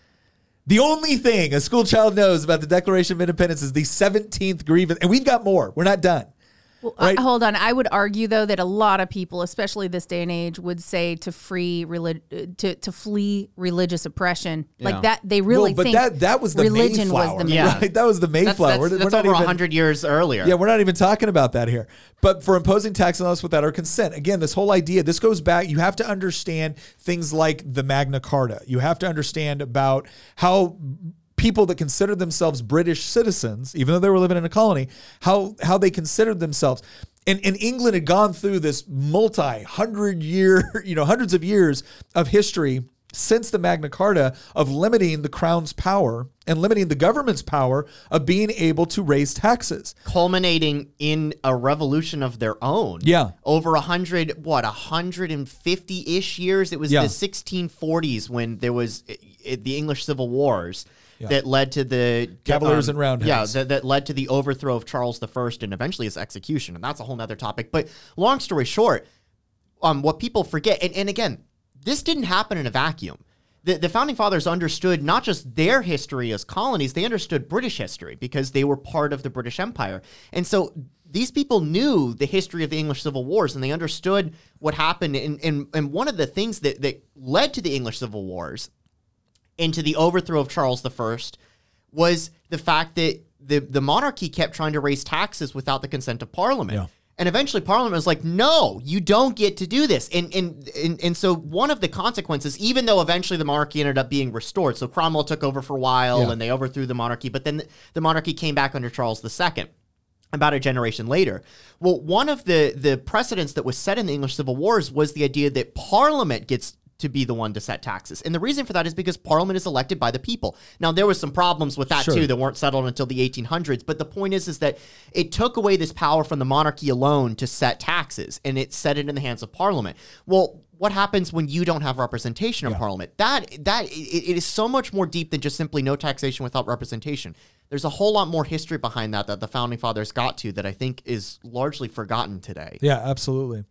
The only thing a school child knows about the Declaration of Independence is the 17th grievance, and we've got more. We're not done. Well, right? uh, hold on. I would argue though that a lot of people, especially this day and age, would say to free relig- uh, to to flee religious oppression. Yeah. Like that they really well, but think that that was the religion Mayflower. was the main Yeah. right? That was the That's, Mayflower. that's, We're- that's we're over even- hundred years earlier. Yeah, we're not even talking about that here. But for imposing tax on us without our consent, again, this whole idea, this goes back. You have to understand things like the Magna Carta. You have to understand about how people that considered themselves British citizens, even though they were living in a colony, how how they considered themselves. And, and England had gone through this multi hundred year, you know, hundreds of years of history since the Magna Carta of limiting the crown's power and limiting the government's power of being able to raise taxes. culminating in a revolution of their own. Yeah. Over a hundred, what, a hundred and fifty-ish years. It was Yeah. the 1640s when there was i- i- the English Civil Wars Yeah. that led to the um, Cavaliers and Roundheads. Yeah, that, that led to the overthrow of Charles I and eventually his execution. And that's a whole other topic. But long story short, um, what people forget, and, and again, this didn't happen in a vacuum. The, the founding fathers understood not just their history as colonies, they understood British history because they were part of the British Empire. And so these people knew the history of the English Civil Wars and they understood what happened. And, and, and one of the things that, that led to the English Civil Wars into the overthrow of Charles I was the fact that the, the monarchy kept trying to raise taxes without the consent of Parliament. Yeah. And eventually Parliament was like, no, you don't get to do this. And, and, and, and so one of the consequences, even though eventually the monarchy ended up being restored, so Cromwell took over for a while Yeah. and they overthrew the monarchy, but then the monarchy came back under Charles II about a generation later. Well, one of the the precedents that was set in the English Civil Wars was the idea that Parliament gets to be the one to set taxes. And the reason for that is because Parliament is elected by the people. Now there was some problems with that Sure. too that weren't settled until the 1800s, but the point is is that it took away this power from the monarchy alone to set taxes and it set it in the hands of Parliament. Well, what happens when you don't have representation in Parliament? That that it, it is so much more deep than just simply no taxation without representation. There's a whole lot more history behind that that the founding fathers got to that I think is largely forgotten today. Yeah, absolutely.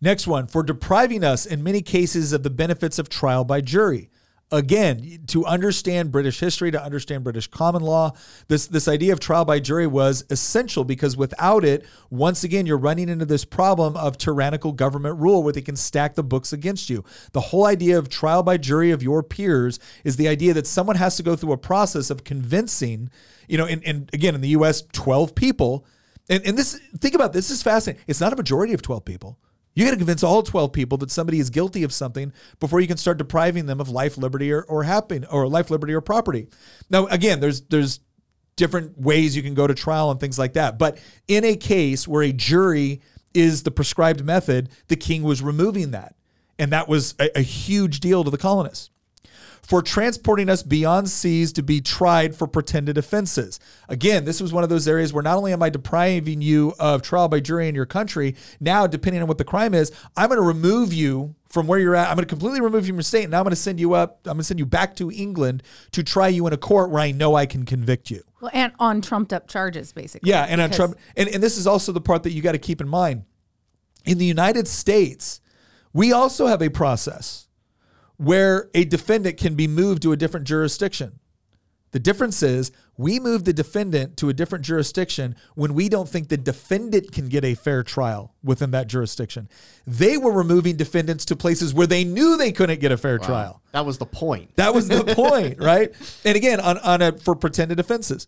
Next one for depriving us in many cases of the benefits of trial by jury. Again, to understand British history, to understand British common law, this this idea of trial by jury was essential because without it, once again, you're running into this problem of tyrannical government rule where they can stack the books against you. The whole idea of trial by jury of your peers is the idea that someone has to go through a process of convincing, you know, and, and again in the US, 12 people. And, and this think about this, this is fascinating. It's not a majority of 12 people. You got to convince all 12 people that somebody is guilty of something before you can start depriving them of life, liberty, or, or happiness, or life, liberty, or property. Now, again, there's there's different ways you can go to trial and things like that. But in a case where a jury is the prescribed method, the king was removing that. And that was a, a huge deal to the colonists for transporting us beyond seas to be tried for pretended offenses. Again, this was one of those areas where not only am I depriving you of trial by jury in your country, now, depending on what the crime is, I'm going to remove you from where you're at. I'm going to completely remove you from your state. And now I'm going to send you up, I'm going to send you back to England to try you in a court where I know I can convict you. Well, and on trumped up charges, basically. Yeah, and on Trump, and, and this is also the part that you got to keep in mind. In the United States, we also have a process where a defendant can be moved to a different jurisdiction. The difference is we move the defendant to a different jurisdiction when we don't think the defendant can get a fair trial within that jurisdiction. They were removing defendants to places where they knew they couldn't get a fair trial. That was the point. That was the point, right? And again, on, on a, for pretended offenses.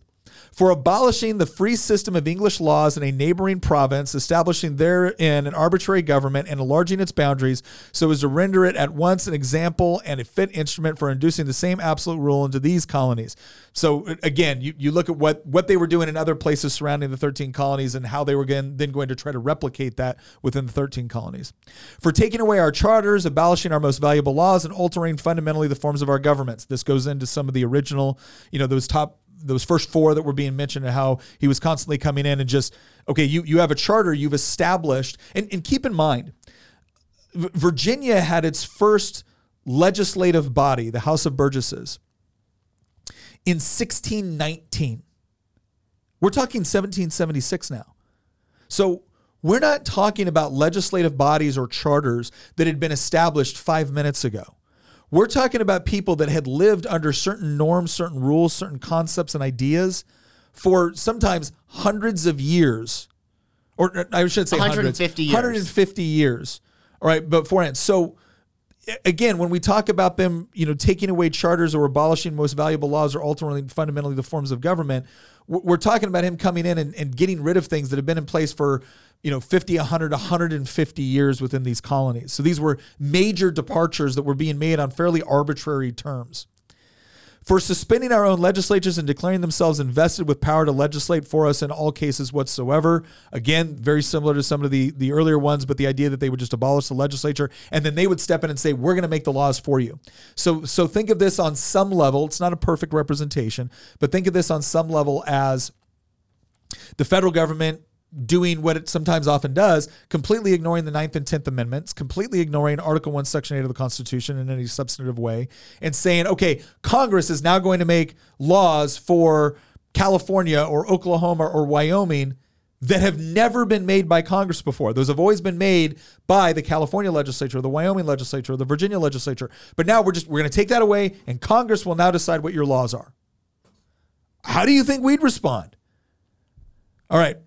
For abolishing the free system of English laws in a neighboring province, establishing therein an arbitrary government and enlarging its boundaries so as to render it at once an example and a fit instrument for inducing the same absolute rule into these colonies. So again, you, you look at what, what they were doing in other places surrounding the 13 colonies and how they were again, then going to try to replicate that within the 13 colonies. For taking away our charters, abolishing our most valuable laws, and altering fundamentally the forms of our governments. This goes into some of the original, you know, those top those first four that were being mentioned and how he was constantly coming in and just okay you you have a charter you've established and, and keep in mind virginia had its first legislative body the house of burgesses in 1619 we're talking 1776 now so we're not talking about legislative bodies or charters that had been established five minutes ago. We're talking about people that had lived under certain norms, certain rules, certain concepts and ideas for sometimes hundreds of years, or I should say 150 hundreds, years. 150 years. All right, beforehand. So again, when we talk about them, you know, taking away charters or abolishing most valuable laws or altering fundamentally the forms of government, we're talking about him coming in and, and getting rid of things that have been in place for, you know, 50, 100, 150 years within these colonies. So these were major departures that were being made on fairly arbitrary terms for suspending our own legislatures and declaring themselves invested with power to legislate for us in all cases whatsoever. Again, very similar to some of the, the earlier ones, but the idea that they would just abolish the legislature and then they would step in and say, We're going to make the laws for you. So so think of this on some level. It's not a perfect representation, but think of this on some level as the federal government doing what it sometimes often does, completely ignoring the Ninth and Tenth Amendments, completely ignoring Article 1, Section 8 of the Constitution in any substantive way, and saying, okay, Congress is now going to make laws for California or Oklahoma or Wyoming that have never been made by Congress before. Those have always been made by the California legislature, the Wyoming legislature, the Virginia legislature. But now we're just we're going to take that away and Congress will now decide what your laws are. How do you think we'd respond? All right.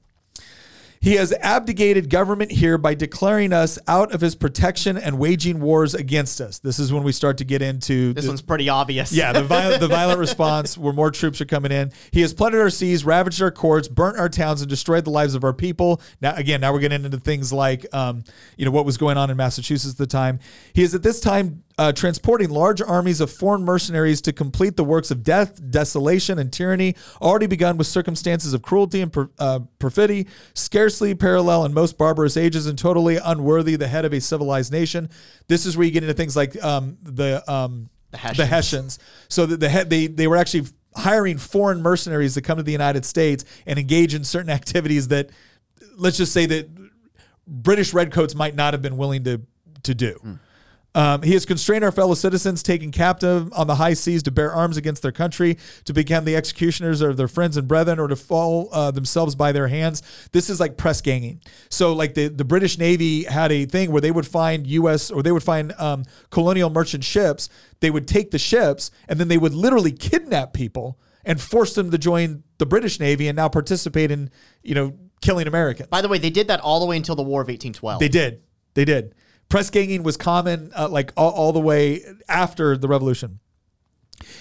He has abdicated government here by declaring us out of his protection and waging wars against us. This is when we start to get into This the- one's pretty obvious. yeah, the violent, the violent response where more troops are coming in. He has plundered our seas, ravaged our courts, burnt our towns, and destroyed the lives of our people. Now, again, now we're getting into things like, um, you know, what was going on in Massachusetts at the time. He is at this time uh, transporting large armies of foreign mercenaries to complete the works of death, desolation, and tyranny, already begun with circumstances of cruelty and per, uh, perfidy, scarcely parallel in most barbarous ages and totally unworthy the head of a civilized nation. This is where you get into things like um, the um, The the Hessians. Hessians. So that the head they they were actually hiring foreign mercenaries to come to the United States and engage in certain activities that let's just say that British redcoats might not have been willing to to do. Um, he has constrained our fellow citizens, taken captive on the high seas to bear arms against their country, to become the executioners of their friends and brethren, or to fall uh, themselves by their hands. This is like press ganging. So, like the, the British Navy had a thing where they would find U.S. or they would find um, colonial merchant ships. They would take the ships and then they would literally kidnap people and force them to join the British Navy and now participate in, you know, killing Americans. By the way, they did that all the way until the War of 1812. They did. They did. Press ganging was common, uh, like all, all the way after the revolution.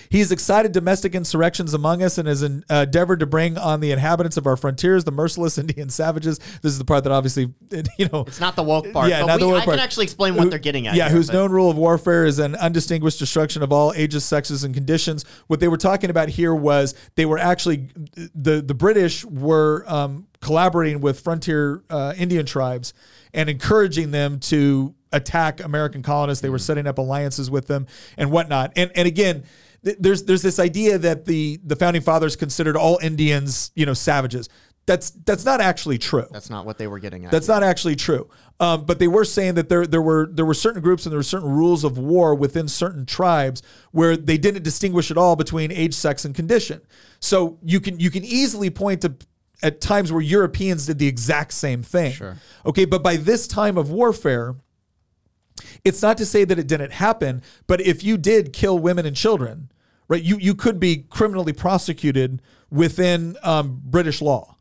He has excited domestic insurrections among us and has uh, endeavored to bring on the inhabitants of our frontiers the merciless Indian savages. This is the part that obviously, you know, It's not the woke part. Yeah, but not the we- woke I part. can actually explain what they're getting at. Yeah, here, whose but- known rule of warfare is an undistinguished destruction of all ages, sexes, and conditions. What they were talking about here was they were actually the the British were um, collaborating with frontier uh, Indian tribes and encouraging them to attack American colonists. Mm. They were setting up alliances with them and whatnot. And and again. th- There's there's this idea that the the founding fathers considered all Indians you know savages. That's that's not actually true. That's not what they were getting at. That's not actually true. Um, but they were saying that there there were there were certain groups and there were certain rules of war within certain tribes where they didn't distinguish at all between age, sex, and condition. So you can you can easily point to at times where Europeans did the exact same thing. Sure. Okay, but by this time of warfare, it's not to say that it didn't happen, but if you did kill women and children, right, you you could be criminally prosecuted within um, British law.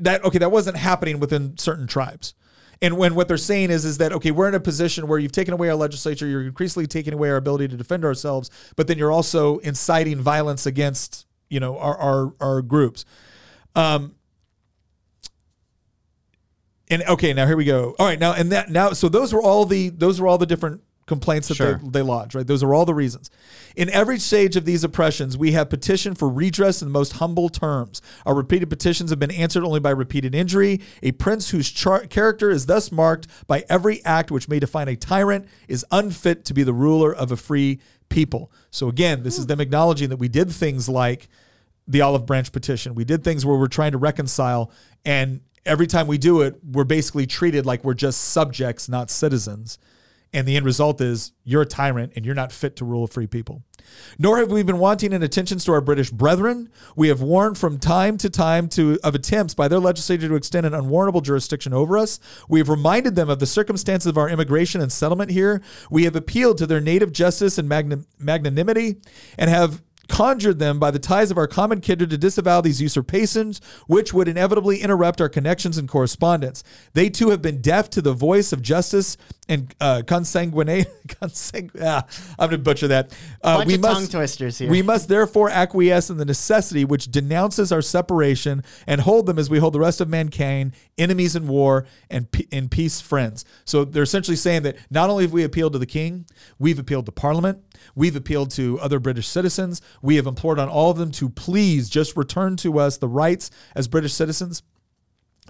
That okay that wasn't happening within certain tribes. And when what they're saying is is that okay we're in a position where you've taken away our legislature you're increasingly taking away our ability to defend ourselves but then you're also inciting violence against you know our our, our groups. Um and okay now here we go. All right now and that now so those were all the those were all the different complaints that Sure. they, they lodged right? Those are all the reasons. In every stage of these oppressions we have petitioned for redress in the most humble terms. Our repeated petitions have been answered only by repeated injury. A prince whose char- character is thus marked by every act which may define a tyrant is unfit to be the ruler of a free people. So again this is them acknowledging that we did things like the olive branch petition. We did things where we're trying to reconcile, and every time we do it, we're basically treated like we're just subjects, not citizens. And the end result is you're a tyrant and you're not fit to rule a free people. Nor have we been wanting in attentions to our British brethren. We have warned from time to time to of attempts by their legislature to extend an unwarrantable jurisdiction over us. We have reminded them of the circumstances of our immigration and settlement here. We have appealed to their native justice and magna- magnanimity and have conjured them by the ties of our common kindred to disavow these usurpations, which would inevitably interrupt our connections and correspondence. They too have been deaf to the voice of justice and uh, consanguinate. Consang- ah, I'm going to butcher that. Uh, Bunch of tongue twisters here. We must therefore acquiesce in the necessity which denounces our separation and hold them as we hold the rest of mankind, enemies in war and pe- in peace friends. So they're essentially saying that not only have we appealed to the king, we've appealed to Parliament, we've appealed to other British citizens, we have implored on all of them to please just return to us the rights as British citizens.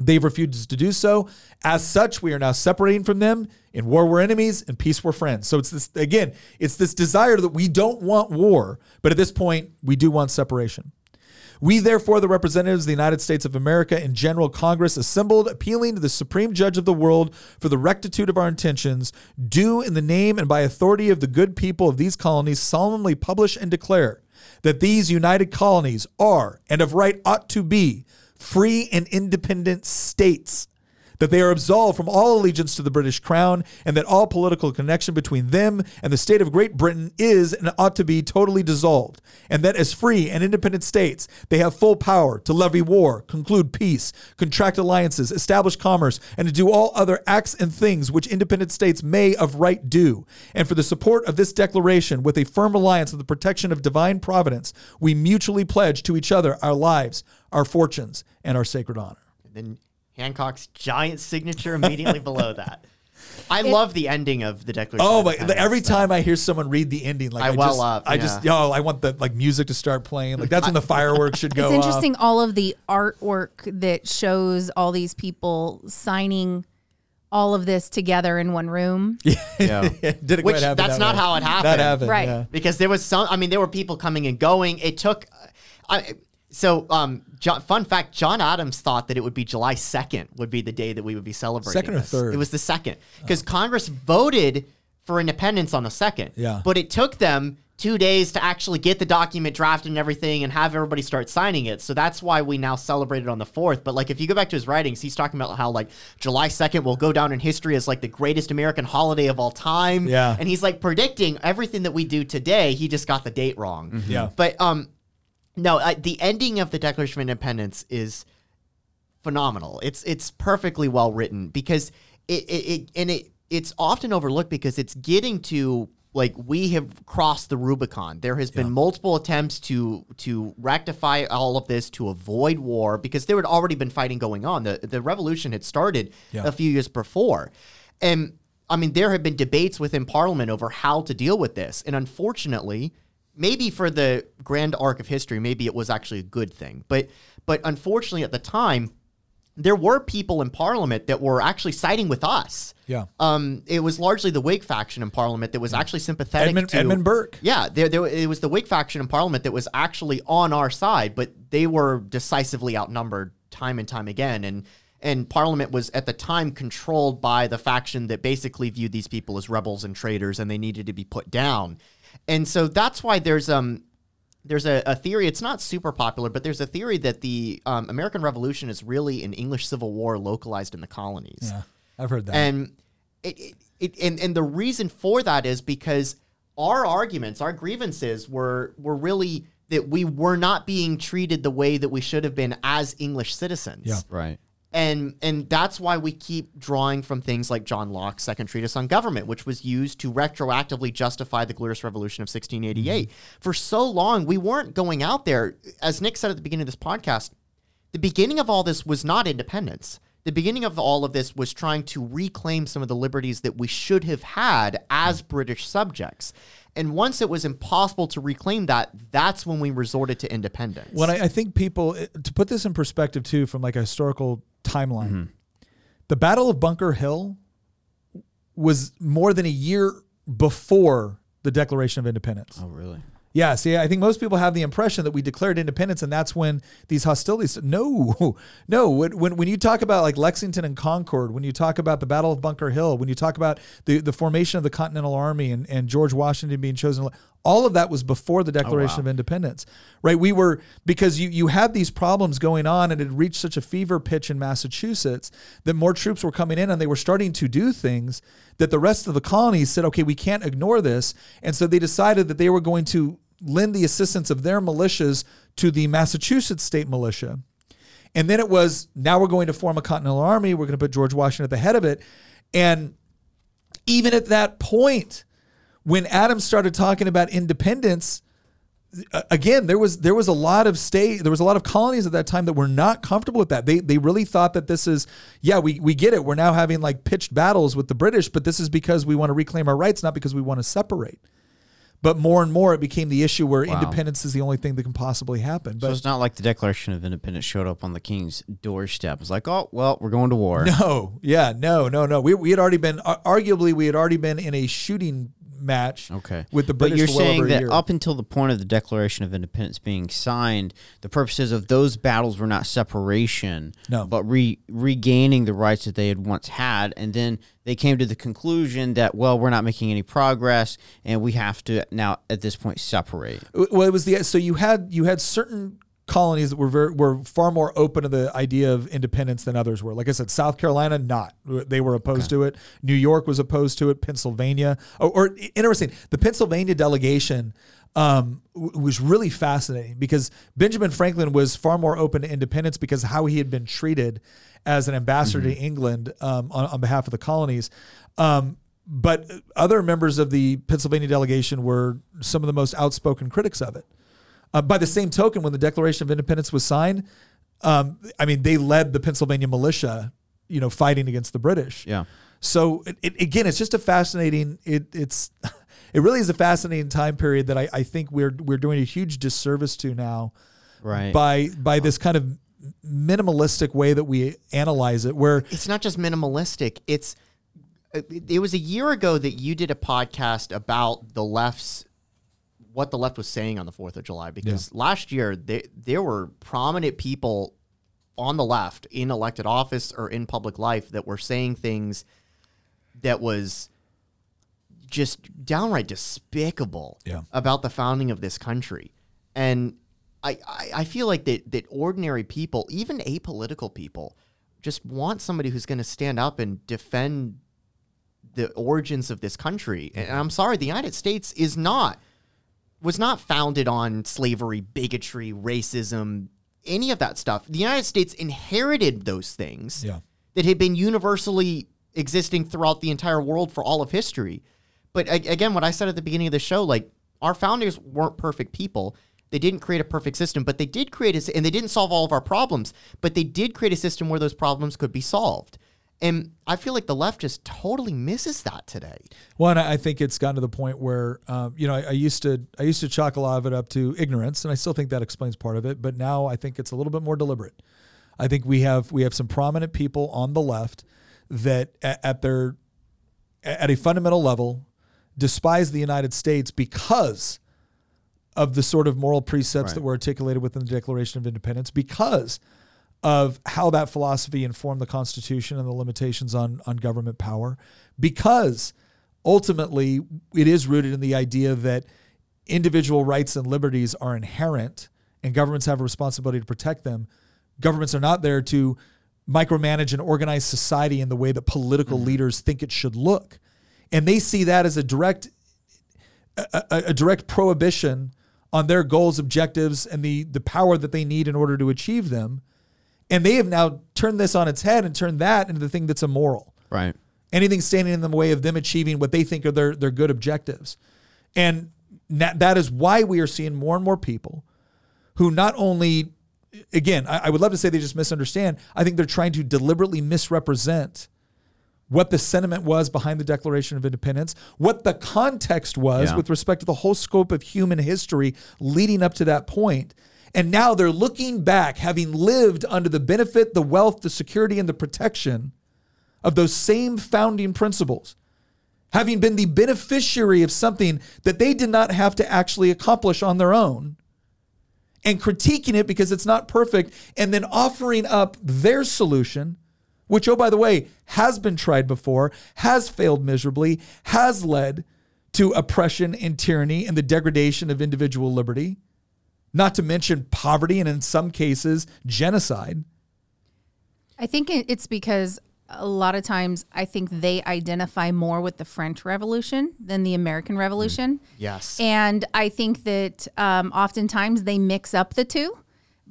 They've refused to do so. As such, we are now separating from them. In war, we're enemies. In peace, we're friends. So it's this again. It's this desire that we don't want war, but at this point, we do want separation. We, therefore, the representatives of the United States of America in General Congress, assembled, appealing to the Supreme Judge of the world for the rectitude of our intentions, do, in the name and by authority of the good people of these colonies, solemnly publish and declare that these united colonies are, and of right ought to be, free and independent states that they are absolved from all allegiance to the British crown, and that all political connection between them and the state of Great Britain is and ought to be totally dissolved, and that as free and independent states, they have full power to levy war, conclude peace, contract alliances, establish commerce, and to do all other acts and things which independent states may of right do. And for the support of this declaration, with a firm reliance on the protection of divine providence, we mutually pledge to each other our lives, our fortunes, and our sacred honor. then Hancock's giant signature immediately below that. I love the ending of the Declaration. Oh of my! Every though. time I hear someone read the ending, like I I, well just, up, I just, yeah. yo, I want the like music to start playing. Like that's when the fireworks should go. It's interesting, Off. all of the artwork that shows all these people signing all of this together in one room. Yeah. Didn't Which quite happen that's that not way. how it happened. That happened, Right. yeah. because there was some. I mean, there were people coming and going. It took. I, so, um, John, fun fact: John Adams thought that it would be July second would be the day that we would be celebrating. Second or this. third? It was the second because Congress voted for independence on the second. Yeah. but it took them two days to actually get the document drafted and everything and have everybody start signing it. So that's why we now celebrate it on the fourth. But like, if you go back to his writings, he's talking about how like July second will go down in history as like the greatest American holiday of all time. Yeah. and he's like predicting everything that we do today. He just got the date wrong. Yeah. But um, no, uh, the ending of the Declaration of Independence is phenomenal. It's it's perfectly well written because it it, it and it it's often overlooked because it's getting to like we have crossed the Rubicon. There has been multiple attempts to to rectify all of this to avoid war because there had already been fighting going on. The the revolution had started Yeah. a few years before. And I mean there have been debates within parliament over how to deal with this. And unfortunately, maybe for the grand arc of history, maybe it was actually a good thing. But but unfortunately at the time, there were people in parliament that were actually siding with us. Yeah. Um, it was largely the Whig faction in Parliament that was actually sympathetic Edmund- to Edmund Burke. Yeah, there, there it was the Whig faction in Parliament that was actually on our side, but they were decisively outnumbered time and time again, and and Parliament was at the time controlled by the faction that basically viewed these people as rebels and traitors, and they needed to be put down, and so that's why there's um there's a, a theory it's not super popular but there's a theory that the um, american revolution is really an english civil war localized in the colonies Yeah, I've heard that. and it, it, it and, and the reason for that is because our arguments, our grievances were were really that we were not being treated the way that we should have been as English citizens. Yeah. Right. And and that's why we keep drawing from things like John Locke's Second Treatise on Government, which was used to retroactively justify the Glorious Revolution of 1688. Mm-hmm. For so long, we weren't going out there. As Nick said at the beginning of this podcast, the beginning of all this was not independence. The beginning of all of this was trying to reclaim some of the liberties that we should have had as mm-hmm. British subjects. And once it was impossible to reclaim that, that's when we resorted to independence. When I, I think people eh, to put this in perspective too, from like a historical timeline, Mm-hmm. the Battle of Bunker Hill was more than a year before the Declaration of Independence. Oh, really? Yeah, see, I think most people have the impression that we declared independence, and that's when these hostilities. No, no. When when, when you talk about like Lexington and Concord, when you talk about the Battle of Bunker Hill, when you talk about the, the formation of the Continental Army and, and George Washington being chosen, all of that was before the oh, Declaration of Independence, right? We were because you you had these problems going on, and it reached such a fever pitch in Massachusetts that more troops were coming in, and they were starting to do things that the rest of the colonies said, okay, we can't ignore this, and so they decided that they were going to lend the assistance of their militias to the Massachusetts state militia. And then it was now we're going to form a Continental Army. We're going to put George Washington at the head of it. And even at that point, when Adams started talking about independence, again there was there was a lot of state there was a lot of colonies at that time that were not comfortable with that. They they really thought that this is yeah we we get it. We're now having like pitched battles with the British, but this is because we want to reclaim our rights, not because we want to separate. But more and more, it became the issue where independence is the only thing that can possibly happen. So it's not like the Declaration of Independence showed up on the king's doorstep. It's like, oh, well, we're going to war. no, yeah, no, no, no. We, we had already been, arguably, we had already been in a shooting match. Okay. With the British, but you're well saying that year. up until the point of the Declaration of Independence being signed, the purposes of those battles were not separation, No. but re- regaining the rights that they had once had, and then they came to the conclusion that well, we're not making any progress, and we have to now at this point separate. well it was the so you had you had certain colonies that were very, were far more open to the idea of independence than others were. Like i said south carolina not. They were opposed to it. New york was opposed to it. Pennsylvania or, or interesting the pennsylvania delegation um, w- was really fascinating because benjamin franklin was far more open to independence because how he had been treated as an ambassador to england um, on, on behalf of the colonies. Um, but other members of the Pennsylvania delegation were some of the most outspoken critics of it. Uh, by the same token, when the Declaration of Independence was signed, um, I mean, they led the Pennsylvania militia, you know, fighting against the British. Yeah. So it, it, again, it's just a fascinating. It, it's it really is a fascinating time period that I, I think we're we're doing a huge disservice to now Right. by by this kind of minimalistic way that we analyze it. Where it's not just minimalistic. It's it it was a year ago that you did a podcast about the left's what the left was saying on the 4th of July because last year they, there were prominent people on the left in elected office or in public life that were saying things that was just downright despicable Yeah. about the founding of this country. And I, I, I feel like that, that ordinary people, even apolitical people, just want somebody who's going to stand up and defend the origins of this country. And I'm sorry, the United States is not was not founded on slavery, bigotry, racism, any of that stuff. The United States inherited those things Yeah. that had been universally existing throughout the entire world for all of history. But again, what I said at the beginning of the show, like our founders weren't perfect people. They didn't create a perfect system, but they did create a, and they didn't solve all of our problems, but they did create a system where those problems could be solved. And I feel like the left just totally misses that today. Well, and I I think it's gotten to the point where, um, you know, I, I used to I used to chalk a lot of it up to ignorance, and I still think that explains part of it. But now I think it's a little bit more deliberate. I think we have we have some prominent people on the left that at, at their at a fundamental level despise the United States because of the sort of moral precepts Right. that were articulated within the Declaration of Independence, because of how that philosophy informed the Constitution and the limitations on on government power, because ultimately it is rooted in the idea that individual rights and liberties are inherent and governments have a responsibility to protect them. Governments are not there to micromanage and organize society in the way that political mm-hmm. leaders think it should look. And they see that as a direct a, a, a direct prohibition on their goals, objectives, and the the power that they need in order to achieve them. And they have now turned this on its head and turned that into the thing that's immoral Right. anything standing in the way of them achieving what they think are their, their good objectives. And that, that is why we are seeing more and more people who not only, again, I, I would love to say they just misunderstand. I think they're trying to deliberately misrepresent what the sentiment was behind the Declaration of Independence, what the context was Yeah. with respect to the whole scope of human history leading up to that point. And now they're looking back, having lived under the benefit, the wealth, the security, and the protection of those same founding principles, having been the beneficiary of something that they did not have to actually accomplish on their own, and critiquing it because it's not perfect, and then offering up their solution, which, oh, by the way, has been tried before, has failed miserably, has led to oppression and tyranny and the degradation of individual liberty, not to mention poverty and, in some cases, genocide. I think it's because a lot of times I think they identify more with the French Revolution than the American Revolution. Yes. And I think that um, oftentimes they mix up the two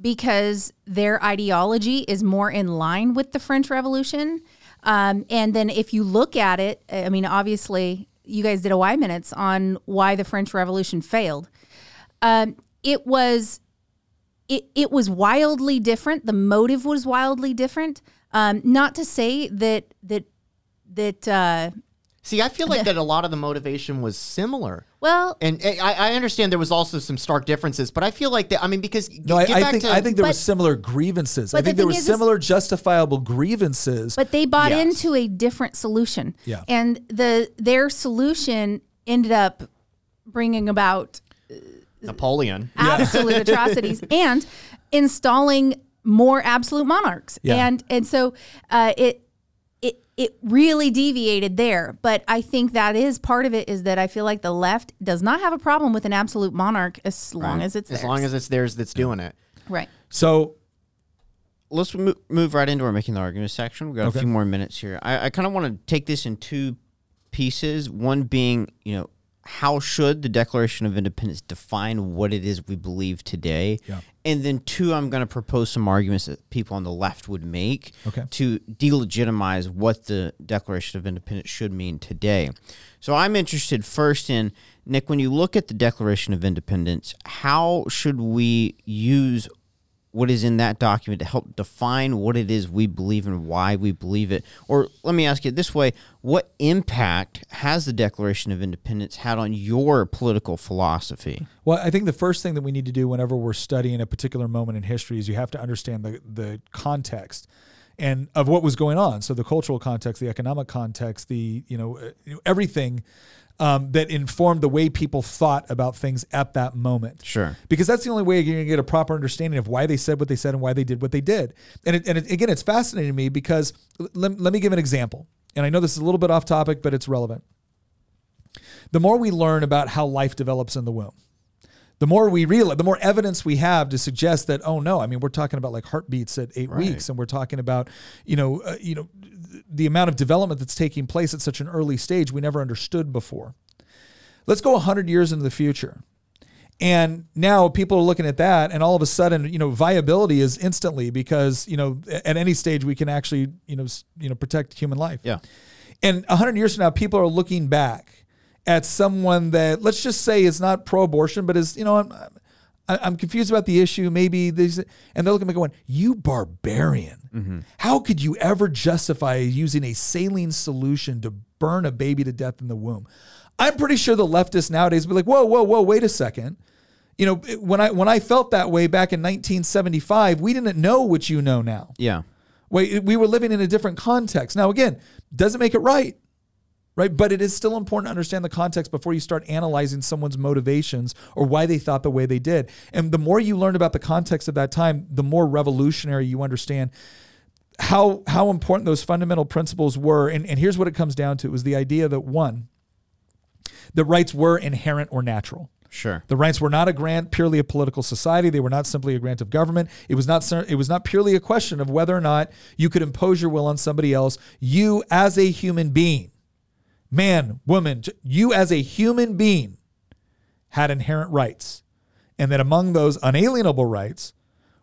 because their ideology is more in line with the French Revolution. Um, and then if you look at it, I mean, obviously, you guys did a why minutes on why the French Revolution failed. Um, it was it, it was wildly different. The motive was wildly different. Um, not to say that that that uh, See, I feel like that a lot of the motivation was similar. well, And I, I understand there was also some stark differences, but I feel like that. I mean, because No, I, get I back think to, I think there were similar grievances. I but the think there were is- is- similar justifiable grievances. but they bought Yes. into a different solution. Yeah. and the their solution ended up bringing about Napoleon. absolute atrocities and installing more absolute monarchs. Yeah. And and so uh, it it it really deviated there. But I think that is part of it is that I feel like the left does not have a problem with an absolute monarch as long as it's As theirs. long as it's theirs that's doing it. right. so let's mo- move right into our making the argument section. We've got Okay. a few more minutes here. I, I kind of want to take this in two pieces. One being, you know, how should the Declaration of Independence define what it is we believe today? Yeah. And then two, I'm going to propose some arguments that people on the left would make Okay. to delegitimize what the Declaration of Independence should mean today. So I'm interested first in Nick, when you look at the Declaration of Independence, how should we use what is in that document to help define what it is we believe and why we believe it? Or let me ask you this way what impact has the Declaration of Independence had on your political philosophy? Well, I think the first thing that we need to do whenever we're studying a particular moment in history is you have to understand the, the context and of what was going on. So the cultural context, the economic context, the you know uh, everything um, that informed the way people thought about things at that moment. Sure. Because that's the only way you're going to get a proper understanding of why they said what they said and why they did what they did. And, it, and it, again, it's fascinating to me because let, let me give an example. And I know this is a little bit off topic, but it's relevant. The more we learn about how life develops in the womb, the more we realize, the more evidence we have to suggest that, oh no, I mean, we're talking about like heartbeats at eight Right. weeks, and we're talking about, you know, uh, you know, the amount of development that's taking place at such an early stage we never understood before. Let's go 100 years into the future. And now people are looking at that, and all of a sudden, you know, viability is instantly because you know at any stage we can actually you know s- you know protect human life. Yeah. And 100 years from now, people are looking back at someone that let's just say is not pro-abortion, but is you know I'm I- I'm confused about the issue. Maybe these, and they're looking at me going, "You barbarian! Mm-hmm. How could you ever justify using a saline solution to burn a baby to death in the womb?" I'm pretty sure the leftists nowadays be like, "Whoa, whoa, whoa! Wait a second. You know, when I when I felt that way back in 1975, we didn't know what you know now. Yeah. We, we were living in a different context. Now, again, doesn't make it right, right? But it is still important to understand the context before you start analyzing someone's motivations or why they thought the way they did. And the more you learn about the context of that time, the more revolutionary you understand how how important those fundamental principles were. And, and here's what it comes down to: it was the idea that one, that rights were inherent or natural. Sure. The rights were not a grant purely of political society. They were not simply a grant of government. It was not it was not purely a question of whether or not you could impose your will on somebody else. You as a human being, man, woman, you as a human being had inherent rights. And that among those unalienable rights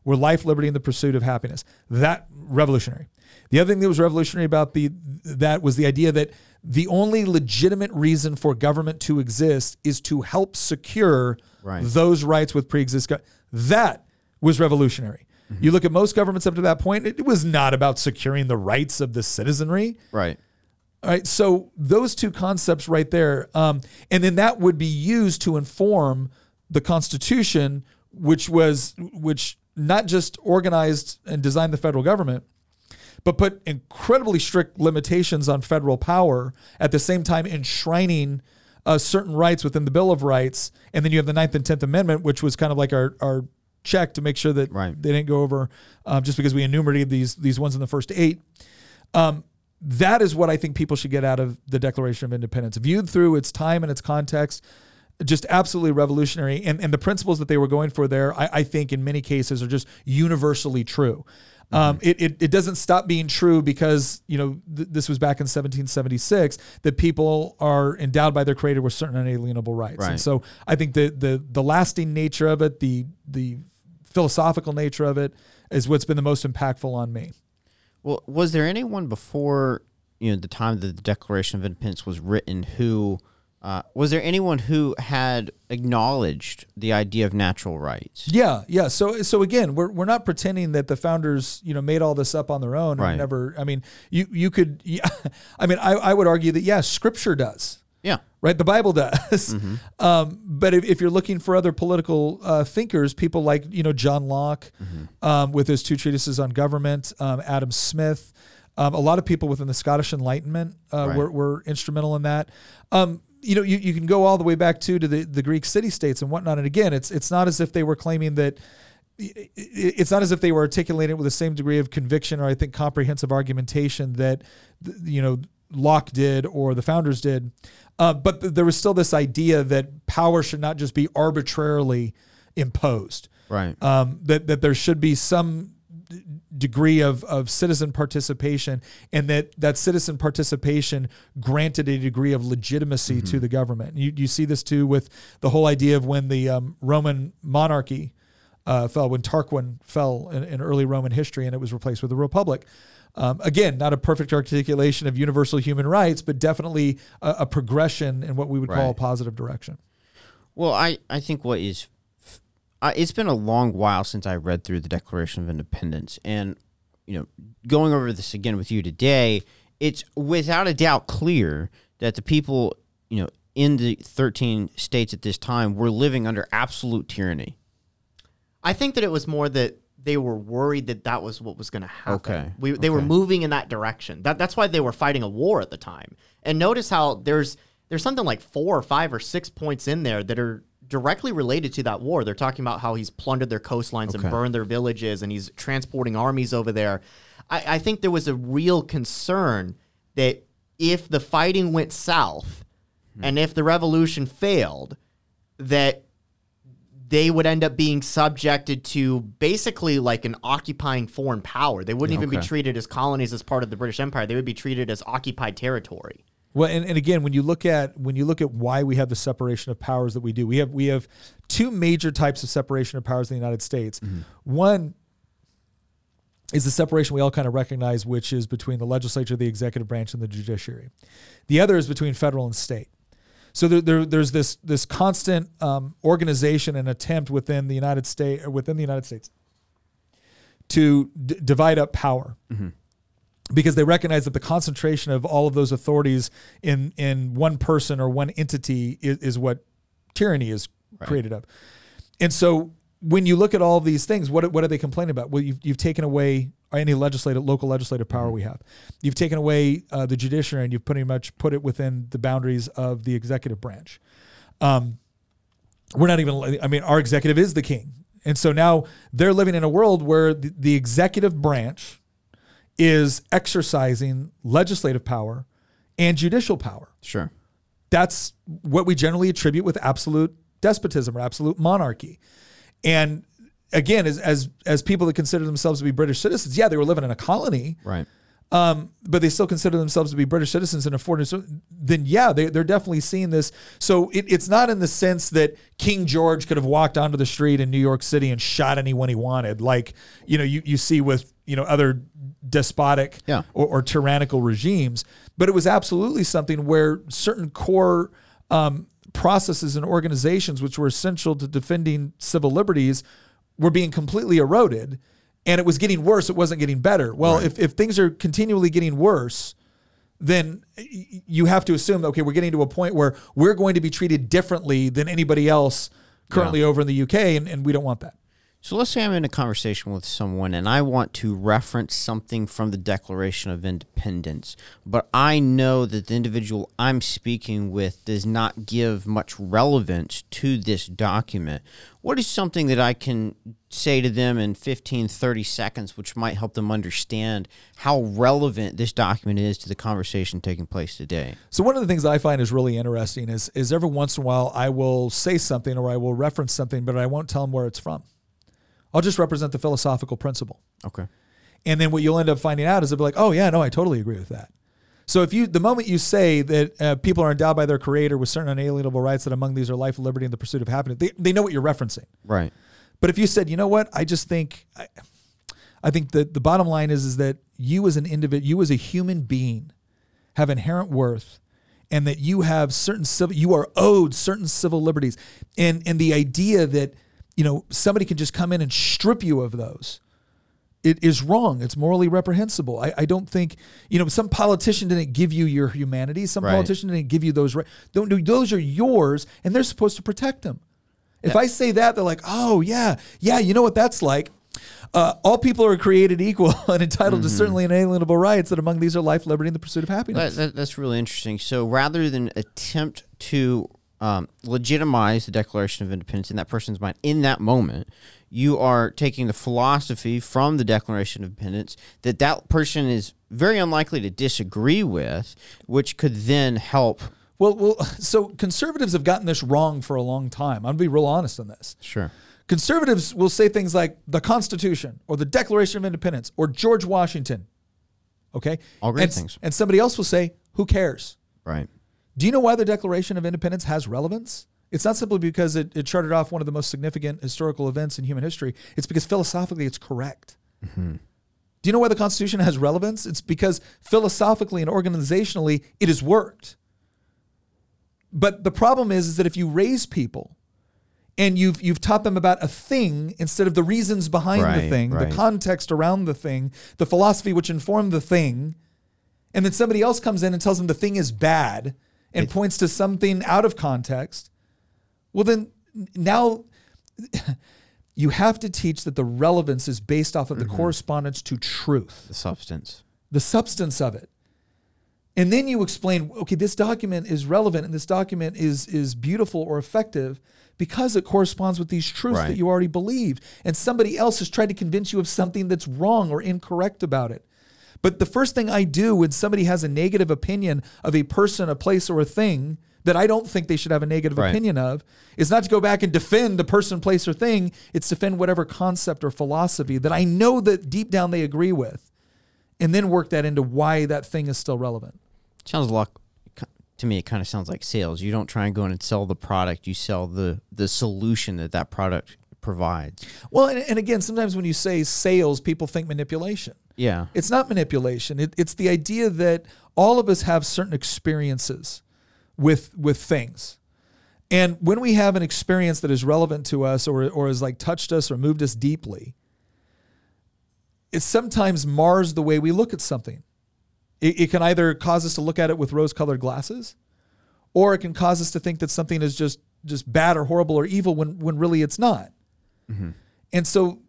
were life, liberty, and the pursuit of happiness. That revolutionary. The other thing that was revolutionary about the that was the idea that the only legitimate reason for government to exist is to help secure Right. those rights with pre-existing. That was revolutionary. Mm-hmm. You look at most governments up to that point; it was not about securing the rights of the citizenry. Right. All right. So those two concepts right there, um, and then that would be used to inform the Constitution, which was which not just organized and designed the federal government, but put incredibly strict limitations on federal power at the same time enshrining uh, certain rights within the Bill of Rights. And then you have the Ninth and Tenth Amendment, which was kind of like our our check to make sure that Right. they didn't go over um, just because we enumerated these these ones in the first eight. Um, that is what I think people should get out of the Declaration of Independence, viewed through its time and its context. Just absolutely revolutionary, and and the principles that they were going for there, I, I think in many cases are just universally true. Um, it, it, it doesn't stop being true because you know th- this was back in 1776 that people are endowed by their creator with certain unalienable rights, Right. and so I think the the the lasting nature of it, the the philosophical nature of it, is what's been the most impactful on me. Well, was there anyone before you know the time that the Declaration of Independence was written who uh, was there anyone who had acknowledged the idea of natural rights? Yeah, yeah. So so again, we're we're not pretending that the founders, you know, made all this up on their own Right. and never I mean, you you could yeah, I mean, I, I would argue that yes, scripture does. Yeah. Right, the Bible does. Mm-hmm. Um, but if, if you're looking for other political uh, thinkers, people like you know John Locke, Mm-hmm. um, with his two treatises on government, um, Adam Smith, um, a lot of people within the Scottish Enlightenment uh, Right. were, were instrumental in that. Um, you know, you, you can go all the way back to to the, the Greek city states and whatnot. And again, it's it's not as if they were claiming that it's not as if they were articulating it with the same degree of conviction or I think comprehensive argumentation that you know Locke did or the founders did. Uh, but th- there was still this idea that power should not just be arbitrarily imposed. Right. Um, that that there should be some d- degree of, of citizen participation and that that citizen participation granted a degree of legitimacy to the government. You, you see this too with the whole idea of when the um, Roman monarchy uh, fell, when Tarquin fell in, in early Roman history and it was replaced with a republic. Um, again, not a perfect articulation of universal human rights, but definitely a, a progression in what we would call a positive direction. Well, I, I think what is, uh, it's been a long while since I read through the Declaration of Independence, and you know, going over this again with you today, it's without a doubt clear that the people, you know, in the 13 states at this time were living under absolute tyranny. I think that it was more that they were worried that that was what was going to happen. Okay, We, they were moving in that direction. That, that's why they were fighting a war at the time. And notice how there's there's something like four or five or six points in there that are directly related to that war. They're talking about how he's plundered their coastlines Okay. and burned their villages, and he's transporting armies over there. I, I think there was a real concern that if the fighting went south hmm. and if the revolution failed, that they would end up being subjected to basically like an occupying foreign power. They wouldn't even be treated as colonies as part of the British Empire. They would be treated as occupied territory. Well, and, and again, when you look at when you look at why we have the separation of powers that we do, we have we have two major types of separation of powers in the United States. Mm-hmm. One is the separation we all kind of recognize, which is between the legislature, the executive branch, and the judiciary. The other is between federal and state. So there, there, there's this this constant um, organization and attempt within the United States within the United States to d- divide up power because they recognize that the concentration of all of those authorities in in one person or one entity is, is what tyranny is created of. And so when you look at all these things, what what are they complaining about? Well, you've, you've taken away any legislative local legislative power we have. You've taken away uh, the judiciary and you've pretty much put it within the boundaries of the executive branch. Um, we're not even i mean our executive is the king and so now they're living in a world where the, the executive branch is exercising legislative power and judicial power Sure. that's what we generally attribute with absolute despotism or absolute monarchy and again as as, as people that consider themselves to be british citizens yeah they were living in a colony Right. um, but they still consider themselves to be British citizens and afford so then yeah, they, they're definitely seeing this. So it, it's not in the sense that King George could have walked onto the street in New York City and shot anyone he wanted, like you know you, you see with you know other despotic Yeah. or, or tyrannical regimes. But it was absolutely something where certain core um, processes and organizations, which were essential to defending civil liberties, were being completely eroded. And it was getting worse. It wasn't getting better. Well, if, if things are continually getting worse, then you have to assume, okay, we're getting to a point where we're going to be treated differently than anybody else currently over in the UK, and, and we don't want that. So let's say I'm in a conversation with someone and I want to reference something from the Declaration of Independence, but I know that the individual I'm speaking with does not give much relevance to this document. What is something that I can say to them in 15, 30 seconds, which might help them understand how relevant this document is to the conversation taking place today? So one of the things I find is really interesting is is every once in a while I will say something or I will reference something, but I won't tell them where it's from. I'll just represent the philosophical principle. Okay. And then what you'll end up finding out is they'll be like, oh yeah, no, I totally agree with that. So if you, the moment you say that uh, people are endowed by their creator with certain unalienable rights, that among these are life, liberty, and the pursuit of happiness, they, they know what you're referencing. Right. But if you said, you know what, I just think, I, I think that the bottom line is, is that you as an individual, you as a human being, have inherent worth, and that you have certain civil, you are owed certain civil liberties, and and the idea that you know somebody can just come in and strip you of those. It is wrong. It's morally reprehensible. I, I don't think, you know, some politician didn't give you your humanity. Some Right. politician didn't give you those rights. Don't do those are yours, and they're supposed to protect them. If I say that, they're like, oh, yeah, yeah, you know what that's like. Uh, all people are created equal and entitled to certainly inalienable rights, that among these are life, liberty, and the pursuit of That, happiness. that, that's really interesting. So rather than attempt to um, legitimize the Declaration of Independence in that person's mind in that moment, you are taking the philosophy from the Declaration of Independence that that person is very unlikely to disagree with, which could then help. well, well, so conservatives have gotten this wrong for a long time. I'm going to be real honest on this. Sure. Conservatives will say things like the Constitution or the Declaration of Independence or George Washington. Okay? All great and, things. And somebody else will say, who cares? Right. Do you know why the Declaration of Independence has relevance? It's not simply because it, it charted off one of the most significant historical events in human history. It's because philosophically it's correct. Mm-hmm. Do you know why the Constitution has relevance? It's because philosophically and organizationally it has worked. But the problem is, is that if you raise people and you've you've taught them about a thing instead of the reasons behind the thing, right. the context around the thing, the philosophy which informed the thing, and then somebody else comes in and tells them the thing is bad and points to something out of context. Well, then now you have to teach that the relevance is based off of the mm-hmm. correspondence to truth The substance. the substance of it. And then you explain, okay, this document is relevant and this document is is beautiful or effective because it corresponds with these truths Right. that you already believe. And somebody else has tried to convince you of something that's wrong or incorrect about it. But the first thing I do when somebody has a negative opinion of a person, a place, or a thing that I don't think they should have a negative Right. opinion of is not to go back and defend the person, place, or thing. It's defend whatever concept or philosophy that I know that deep down they agree with and then work that into why that thing is still relevant. Sounds a lot to me. It kind of sounds like sales. You don't try and go in and sell the product. You sell the the solution that that product provides. Well, and, and again, sometimes when you say sales, people think manipulation. Yeah. It's not manipulation. It, it's the idea that all of us have certain experiences with with things. And when we have an experience that is relevant to us or, or has like touched us or moved us deeply, it sometimes mars the way we look at something. It, it can either cause us to look at it with rose colored glasses, or it can cause us to think that something is just just bad or horrible or evil when when really it's not. Mm-hmm. And so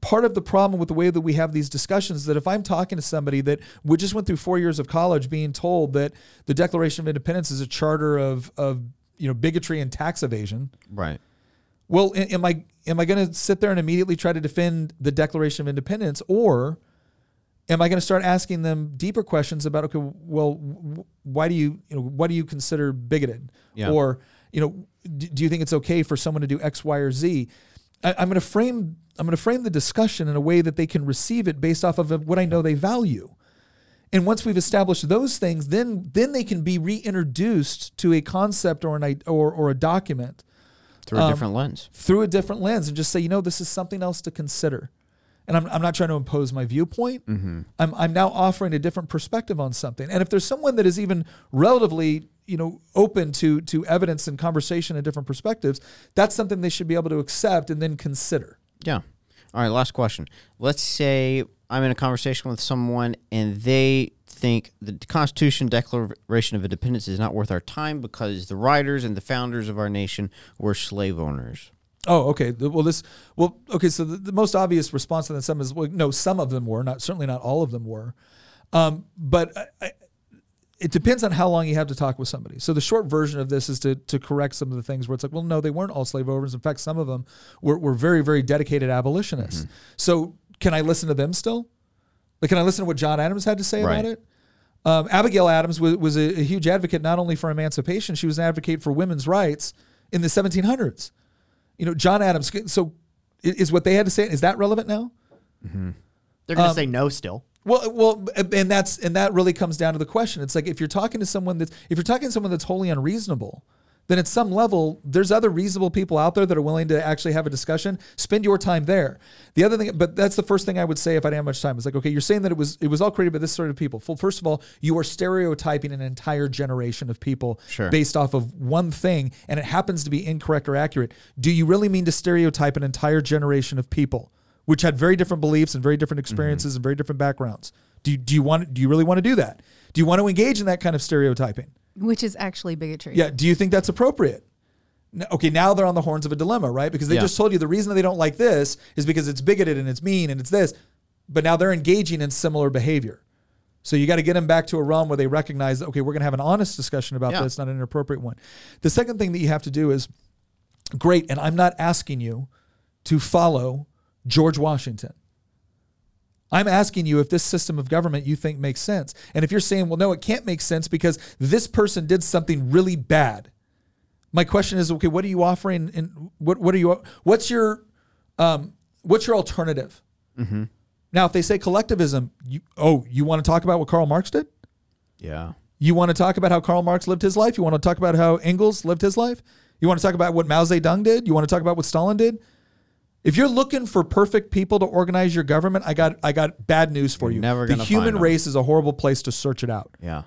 part of the problem with the way that we have these discussions is that if I'm talking to somebody that we just went through four years of college being told that the Declaration of Independence is a charter of of you know bigotry and tax evasion, Right. well, am I am I going to sit there and immediately try to defend the Declaration of Independence, or am I going to start asking them deeper questions about okay, well, why do you you know what do you consider bigoted, Yeah. or you know, do you think it's okay for someone to do X, Y, or Z? I, I'm going to frame I'm going to frame the discussion in a way that they can receive it based off of what I know they value. And once we've established those things, then then they can be reintroduced to a concept or an or or a document Through Um, a different lens. through a different lens and just say, you know, this is something else to consider. And I'm, I'm not trying to impose my viewpoint. I'm, I'm now offering a different perspective on something. And if there's someone that is even relatively, you know, open to to evidence and conversation and different perspectives, that's something they should be able to accept and then consider. Yeah. All right, last question. Let's say I'm in a conversation with someone and they think the Constitution Declaration of Independence is not worth our time because the writers and the founders of our nation were slave owners. Oh, okay. Well, this, well, okay. So the, the most obvious response to that some is, well, no, some of them were not, certainly not all of them were. Um, but I, I, it depends on how long you have to talk with somebody. So the short version of this is to, to correct some of the things where it's like, well, no, they weren't all slave owners. In fact, some of them were, were very, very dedicated abolitionists. Mm-hmm. So can I listen to them still? Like, can I listen to what John Adams had to say Right. about it? Um, Abigail Adams was, was a, a huge advocate not only for emancipation, she was an advocate for women's rights in the 1700s. You know, John Adams. So, is what they had to say is that relevant now? Mm-hmm. They're going to um, say no still. Well, well, and that's and that really comes down to the question. It's like if you're talking to someone that's if you're talking to someone that's wholly unreasonable, then at some level there's other reasonable people out there that are willing to actually have a discussion. Spend your time there. The other thing, but that's the first thing I would say if I didn't have much time. It's like, okay, you're saying that it was it was all created by this sort of people. Well, first of all, you are stereotyping an entire generation of people Sure. based off of one thing, and it happens to be incorrect or accurate. Do you really mean to stereotype an entire generation of people? Which had very different beliefs and very different mm-hmm. experiences and very different backgrounds. Do you, do you want do you really want to do that? Do you want to engage in that kind of stereotyping? which is actually bigotry. Yeah. Do you think that's appropriate? Okay, now they're on the horns of a dilemma, right? Because they Yeah. just told you the reason they don't like this is because it's bigoted and it's mean and it's this, but now they're engaging in similar behavior. So you got to get them back to a realm where they recognize that okay, we're going to have an honest discussion about Yeah. this, not an inappropriate one. The second thing that you have to do is great, and I'm not asking you to follow George Washington. I'm asking you if this system of government you think makes sense. And if you're saying, well, no, it can't make sense because this person did something really bad. My question is, okay, what are you offering? And what what are you? What's your um, what's your alternative? Now, if they say collectivism, you, oh, you want to talk about what Karl Marx did? Yeah. You want to talk about how Karl Marx lived his life? You want to talk about how Engels lived his life? You want to talk about what Mao Zedong did? You want to talk about what Stalin did? If you're looking for perfect people to organize your government, I got I got bad news for you. never the human race is a horrible place to search it out. Yeah.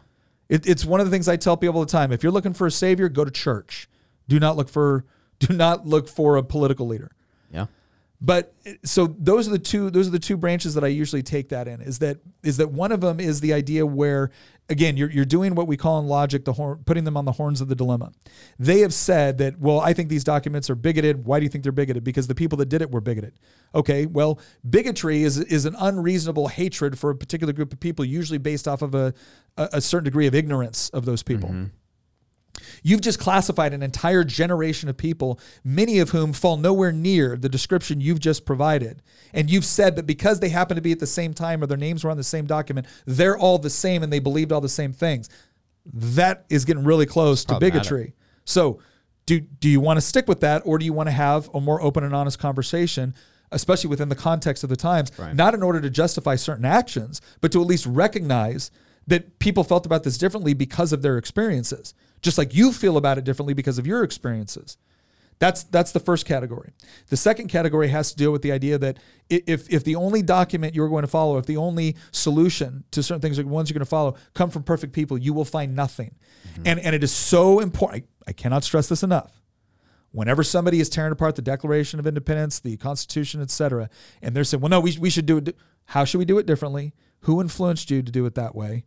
It, it's one of the things I tell people all the time. If you're looking for a savior, go to church. Do not look for Do not look for a political leader. But so those are the two those are the two branches that I usually take that in is that is that one of them is the idea where again you're you're doing what we call in logic the horn putting them on the horns of the dilemma. They have said that well I think these documents are bigoted. Why do you think they're bigoted? Because the people that did it were bigoted. Okay, well bigotry is is an unreasonable hatred for a particular group of people usually based off of a a, a certain degree of ignorance of those people. Mm-hmm. You've just classified an entire generation of people, many of whom fall nowhere near the description you've just provided. And you've said that because they happen to be at the same time or their names were on the same document, they're all the same and they believed all the same things. That is getting really close to bigotry. So, do, do you want to stick with that or do you want to have a more open and honest conversation? Especially within the context of the times, Right. not in order to justify certain actions, but to at least recognize that people felt about this differently because of their experiences, just like you feel about it differently because of your experiences. That's that's the first category. The second category has to deal with the idea that if if the only document you're going to follow, if the only solution to certain things like the ones you're going to follow come from perfect people, you will find nothing. Mm-hmm. And and it is so important. I, I cannot stress this enough. Whenever somebody is tearing apart the Declaration of Independence, the Constitution, etc., and they're saying, well, no, we, we should do it. How should we do it differently? Who influenced you to do it that way?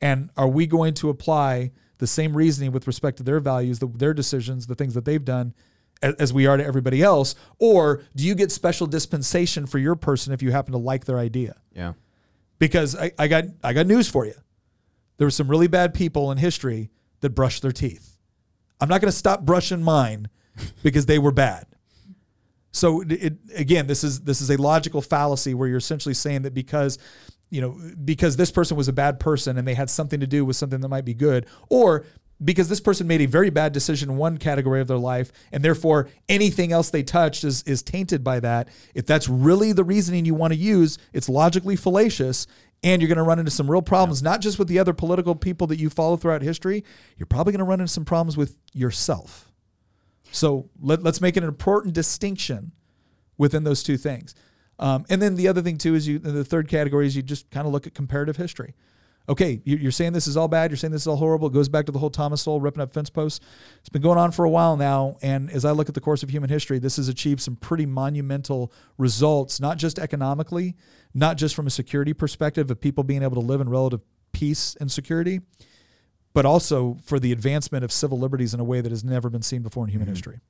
And are we going to apply the same reasoning with respect to their values, the, their decisions, the things that they've done as, as we are to everybody else? Or do you get special dispensation for your person if you happen to like their idea? Yeah. Because I, I got I got news for you. There were some really bad people in history that brushed their teeth. I'm not going to stop brushing mine because they were bad. So it, it, again, this is this is a logical fallacy where you're essentially saying that because you know because this person was a bad person and they had something to do with something that might be good, or because this person made a very bad decision in one category of their life and therefore anything else they touched is is tainted by that. If that's really the reasoning you want to use, it's logically fallacious and you're going to run into some real problems not just with the other political people that you follow throughout history, you're probably going to run into some problems with yourself. So let, let's make an important distinction within those two things. Um, and then the other thing too is you the third category is you just kind of look at comparative history. Okay, you- you're saying this is all bad. You're saying this is all horrible. It goes back to the whole Thomas Sowell ripping up fence posts. It's been going on for a while now. And as I look at the course of human history, this has achieved some pretty monumental results, not just economically, not just from a security perspective of people being able to live in relative peace and security, but also for the advancement of civil liberties in a way that has never been seen before in human history.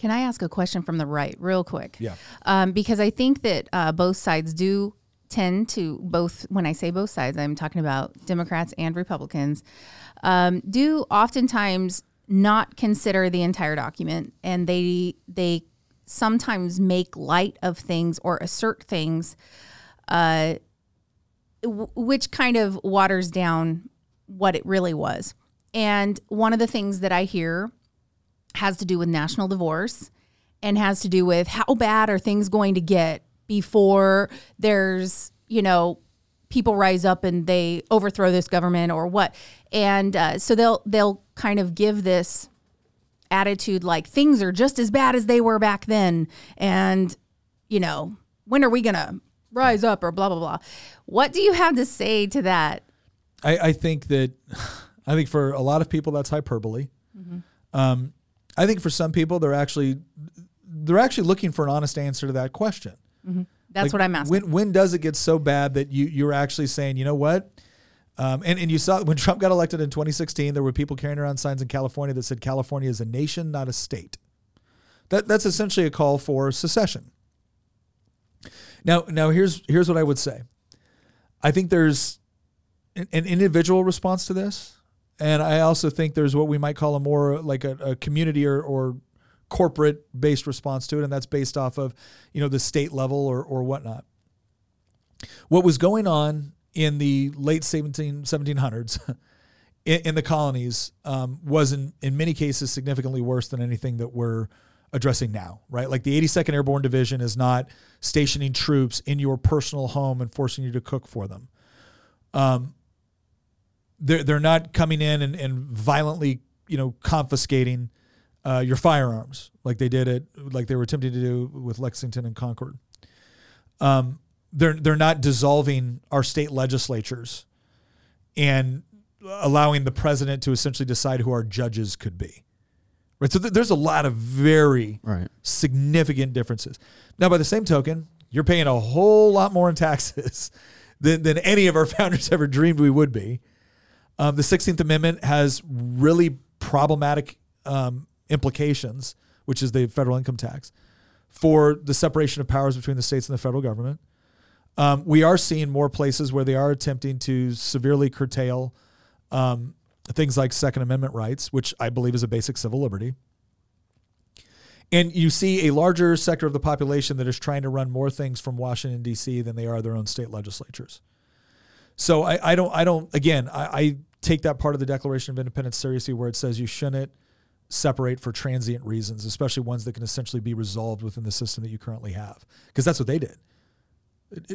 Can I ask a question from the right, real quick? Yeah. Um, because I think that uh, both sides do tend to both. When I say both sides, I'm talking about Democrats and Republicans. Um, do oftentimes not consider the entire document, and they they sometimes make light of things or assert things, uh, w- which kind of waters down what it really was. And one of the things that I hear has to do with national divorce and has to do with how bad are things going to get before there's, you know, people rise up and they overthrow this government or what. And uh, so they'll they'll kind of give this attitude like things are just as bad as they were back then and you know, when are we going to rise up or blah blah blah. What do you have to say to that? I, I think that I think for a lot of people that's hyperbole. Um, I think for some people they're actually they're actually looking for an honest answer to that question. That's Like, what I'm asking. When when does it get so bad that you you're actually saying, you know what? Um, and, and you saw when Trump got elected in 2016, there were people carrying around signs in California that said California is a nation, not a state. That that's essentially a call for secession. Now now here's here's what I would say. I think there's an, an individual response to this, and I also think there's what we might call a more like a, a community or, or corporate based response to it, and that's based off of you know the state level or or whatnot. What was going on in the late 17, 1700s in, in the colonies um, was in, in many cases significantly worse than anything that we're addressing now, right? Like the 82nd Airborne Division is not stationing troops in your personal home and forcing you to cook for them. Um, they're, they're not coming in and, and violently, you know, confiscating uh, your firearms like they did it, like they were attempting to do with Lexington and Concord. Um, they're they're not dissolving our state legislatures and allowing the president to essentially decide who our judges could be Right. So th- there's a lot of very Right. significant differences. Now, by the same token, you're paying a whole lot more in taxes than, than any of our founders ever dreamed we would be. Um, the 16th Amendment has really problematic um, implications, which is the federal income tax, for the separation of powers between the states and the federal government. Um, we are seeing more places where they are attempting to severely curtail um, things like Second Amendment rights, which I believe is a basic civil liberty. And you see a larger sector of the population that is trying to run more things from Washington D.C. than they are their own state legislatures. So I, I don't I don't again I, I take that part of the Declaration of Independence seriously where it says you shouldn't separate for transient reasons, especially ones that can essentially be resolved within the system that you currently have, because that's what they did.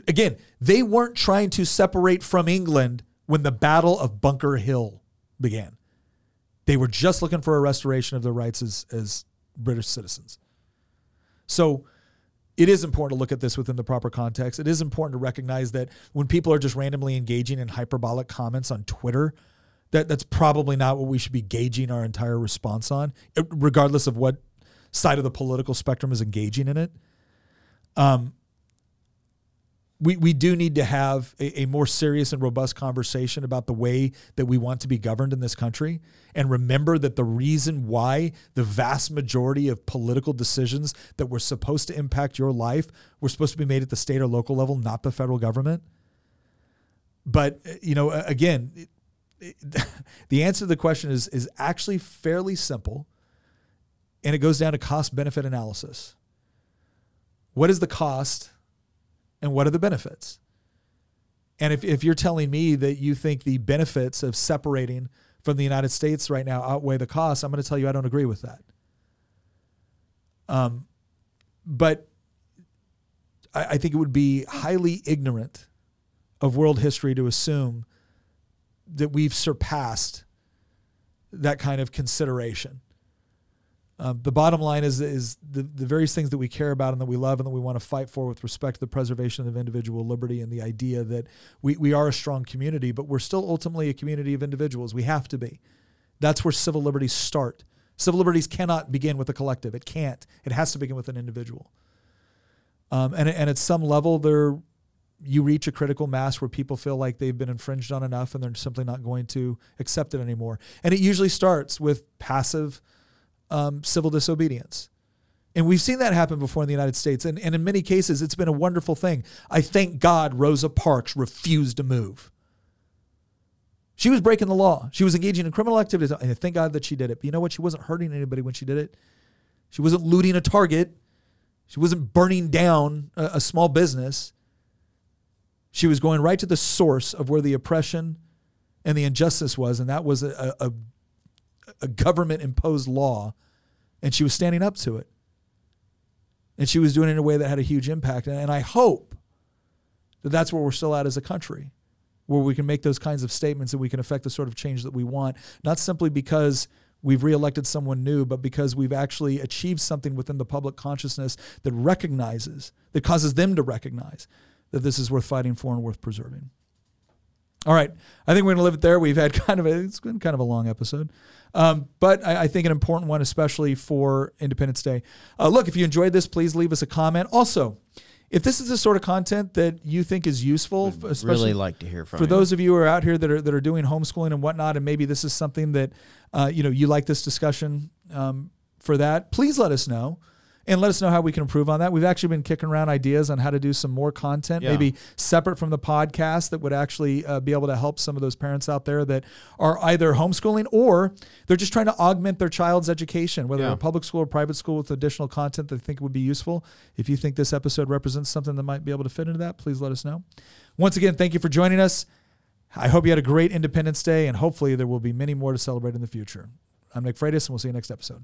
Again, they weren't trying to separate from England when the Battle of Bunker Hill began. They were just looking for a restoration of their rights as, as British citizens. So it is important to look at this within the proper context. It is important to recognize that when people are just randomly engaging in hyperbolic comments on Twitter, that, that's probably not what we should be gauging our entire response on, eh, regardless of what side of the political spectrum is engaging in it. Um, we, we do need to have a, a, more serious and robust conversation about the way that we want to be governed in this country. And remember that the reason why the vast majority of political decisions that were supposed to impact your life were supposed to be made at the state or local level, not the federal government. But, you know, again, the answer to the question is, is actually fairly simple. And it goes down to cost benefit analysis. What is the cost? and what are the benefits? And if, if you're telling me that you think the benefits of separating from the United States right now outweigh the costs, I'm going to tell you I don't agree with that. Um, but I, I think it would be highly ignorant of world history to assume that we've surpassed that kind of consideration. Um, the bottom line is is the, the various things that we care about and that we love and that we want to fight for with respect to the preservation of individual liberty and the idea that we, we are a strong community, but we're still ultimately a community of individuals. We have to be. That's where civil liberties start. Civil liberties cannot begin with a collective. It can't. It has to begin with an individual. Um, and, and at some level, there you reach a critical mass where people feel like they've been infringed on enough and they're simply not going to accept it anymore. And it usually starts with passive – um, civil disobedience. And we've seen that happen before in the United States. And, and in many cases, it's been a wonderful thing. I thank God Rosa Parks refused to move. She was breaking the law. She was engaging in criminal activities. And thank God that she did it. But you know what? She wasn't hurting anybody when she did it. She wasn't looting a target. She wasn't burning down a, a small business. She was going right to the source of where the oppression and the injustice was. And that was a, a, a government imposed law and she was standing up to it. And she was doing it in a way that had a huge impact. And I hope that that's where we're still at as a country, where we can make those kinds of statements and we can affect the sort of change that we want, not simply because we've reelected someone new, but because we've actually achieved something within the public consciousness that recognizes, that causes them to recognize that this is worth fighting for and worth preserving. All right. I think we're going to leave it there. We've had kind of a, it's been kind of a long episode. Um, but I, I, think an important one, especially for Independence Day. Uh, look, if you enjoyed this, please leave us a comment. Also, if this is the sort of content that you think is useful, We'd especially really like to hear from for you. those of you who are out here that are that are doing homeschooling and whatnot, and maybe this is something that uh, you know you like this discussion um, for that. Please let us know and let us know how we can improve on that. We've actually been kicking around ideas on how to do some more content, yeah. maybe separate from the podcast, that would actually uh, be able to help some of those parents out there that are either homeschooling or they're just trying to augment their child's education, whether yeah. in public school or private school, with additional content that they think would be useful. If you think this episode represents something that might be able to fit into that, please let us know. Once again, thank you for joining us. I hope you had a great Independence Day, and hopefully there will be many more to celebrate in the future. I'm Nick Freitas, and we'll see you next episode.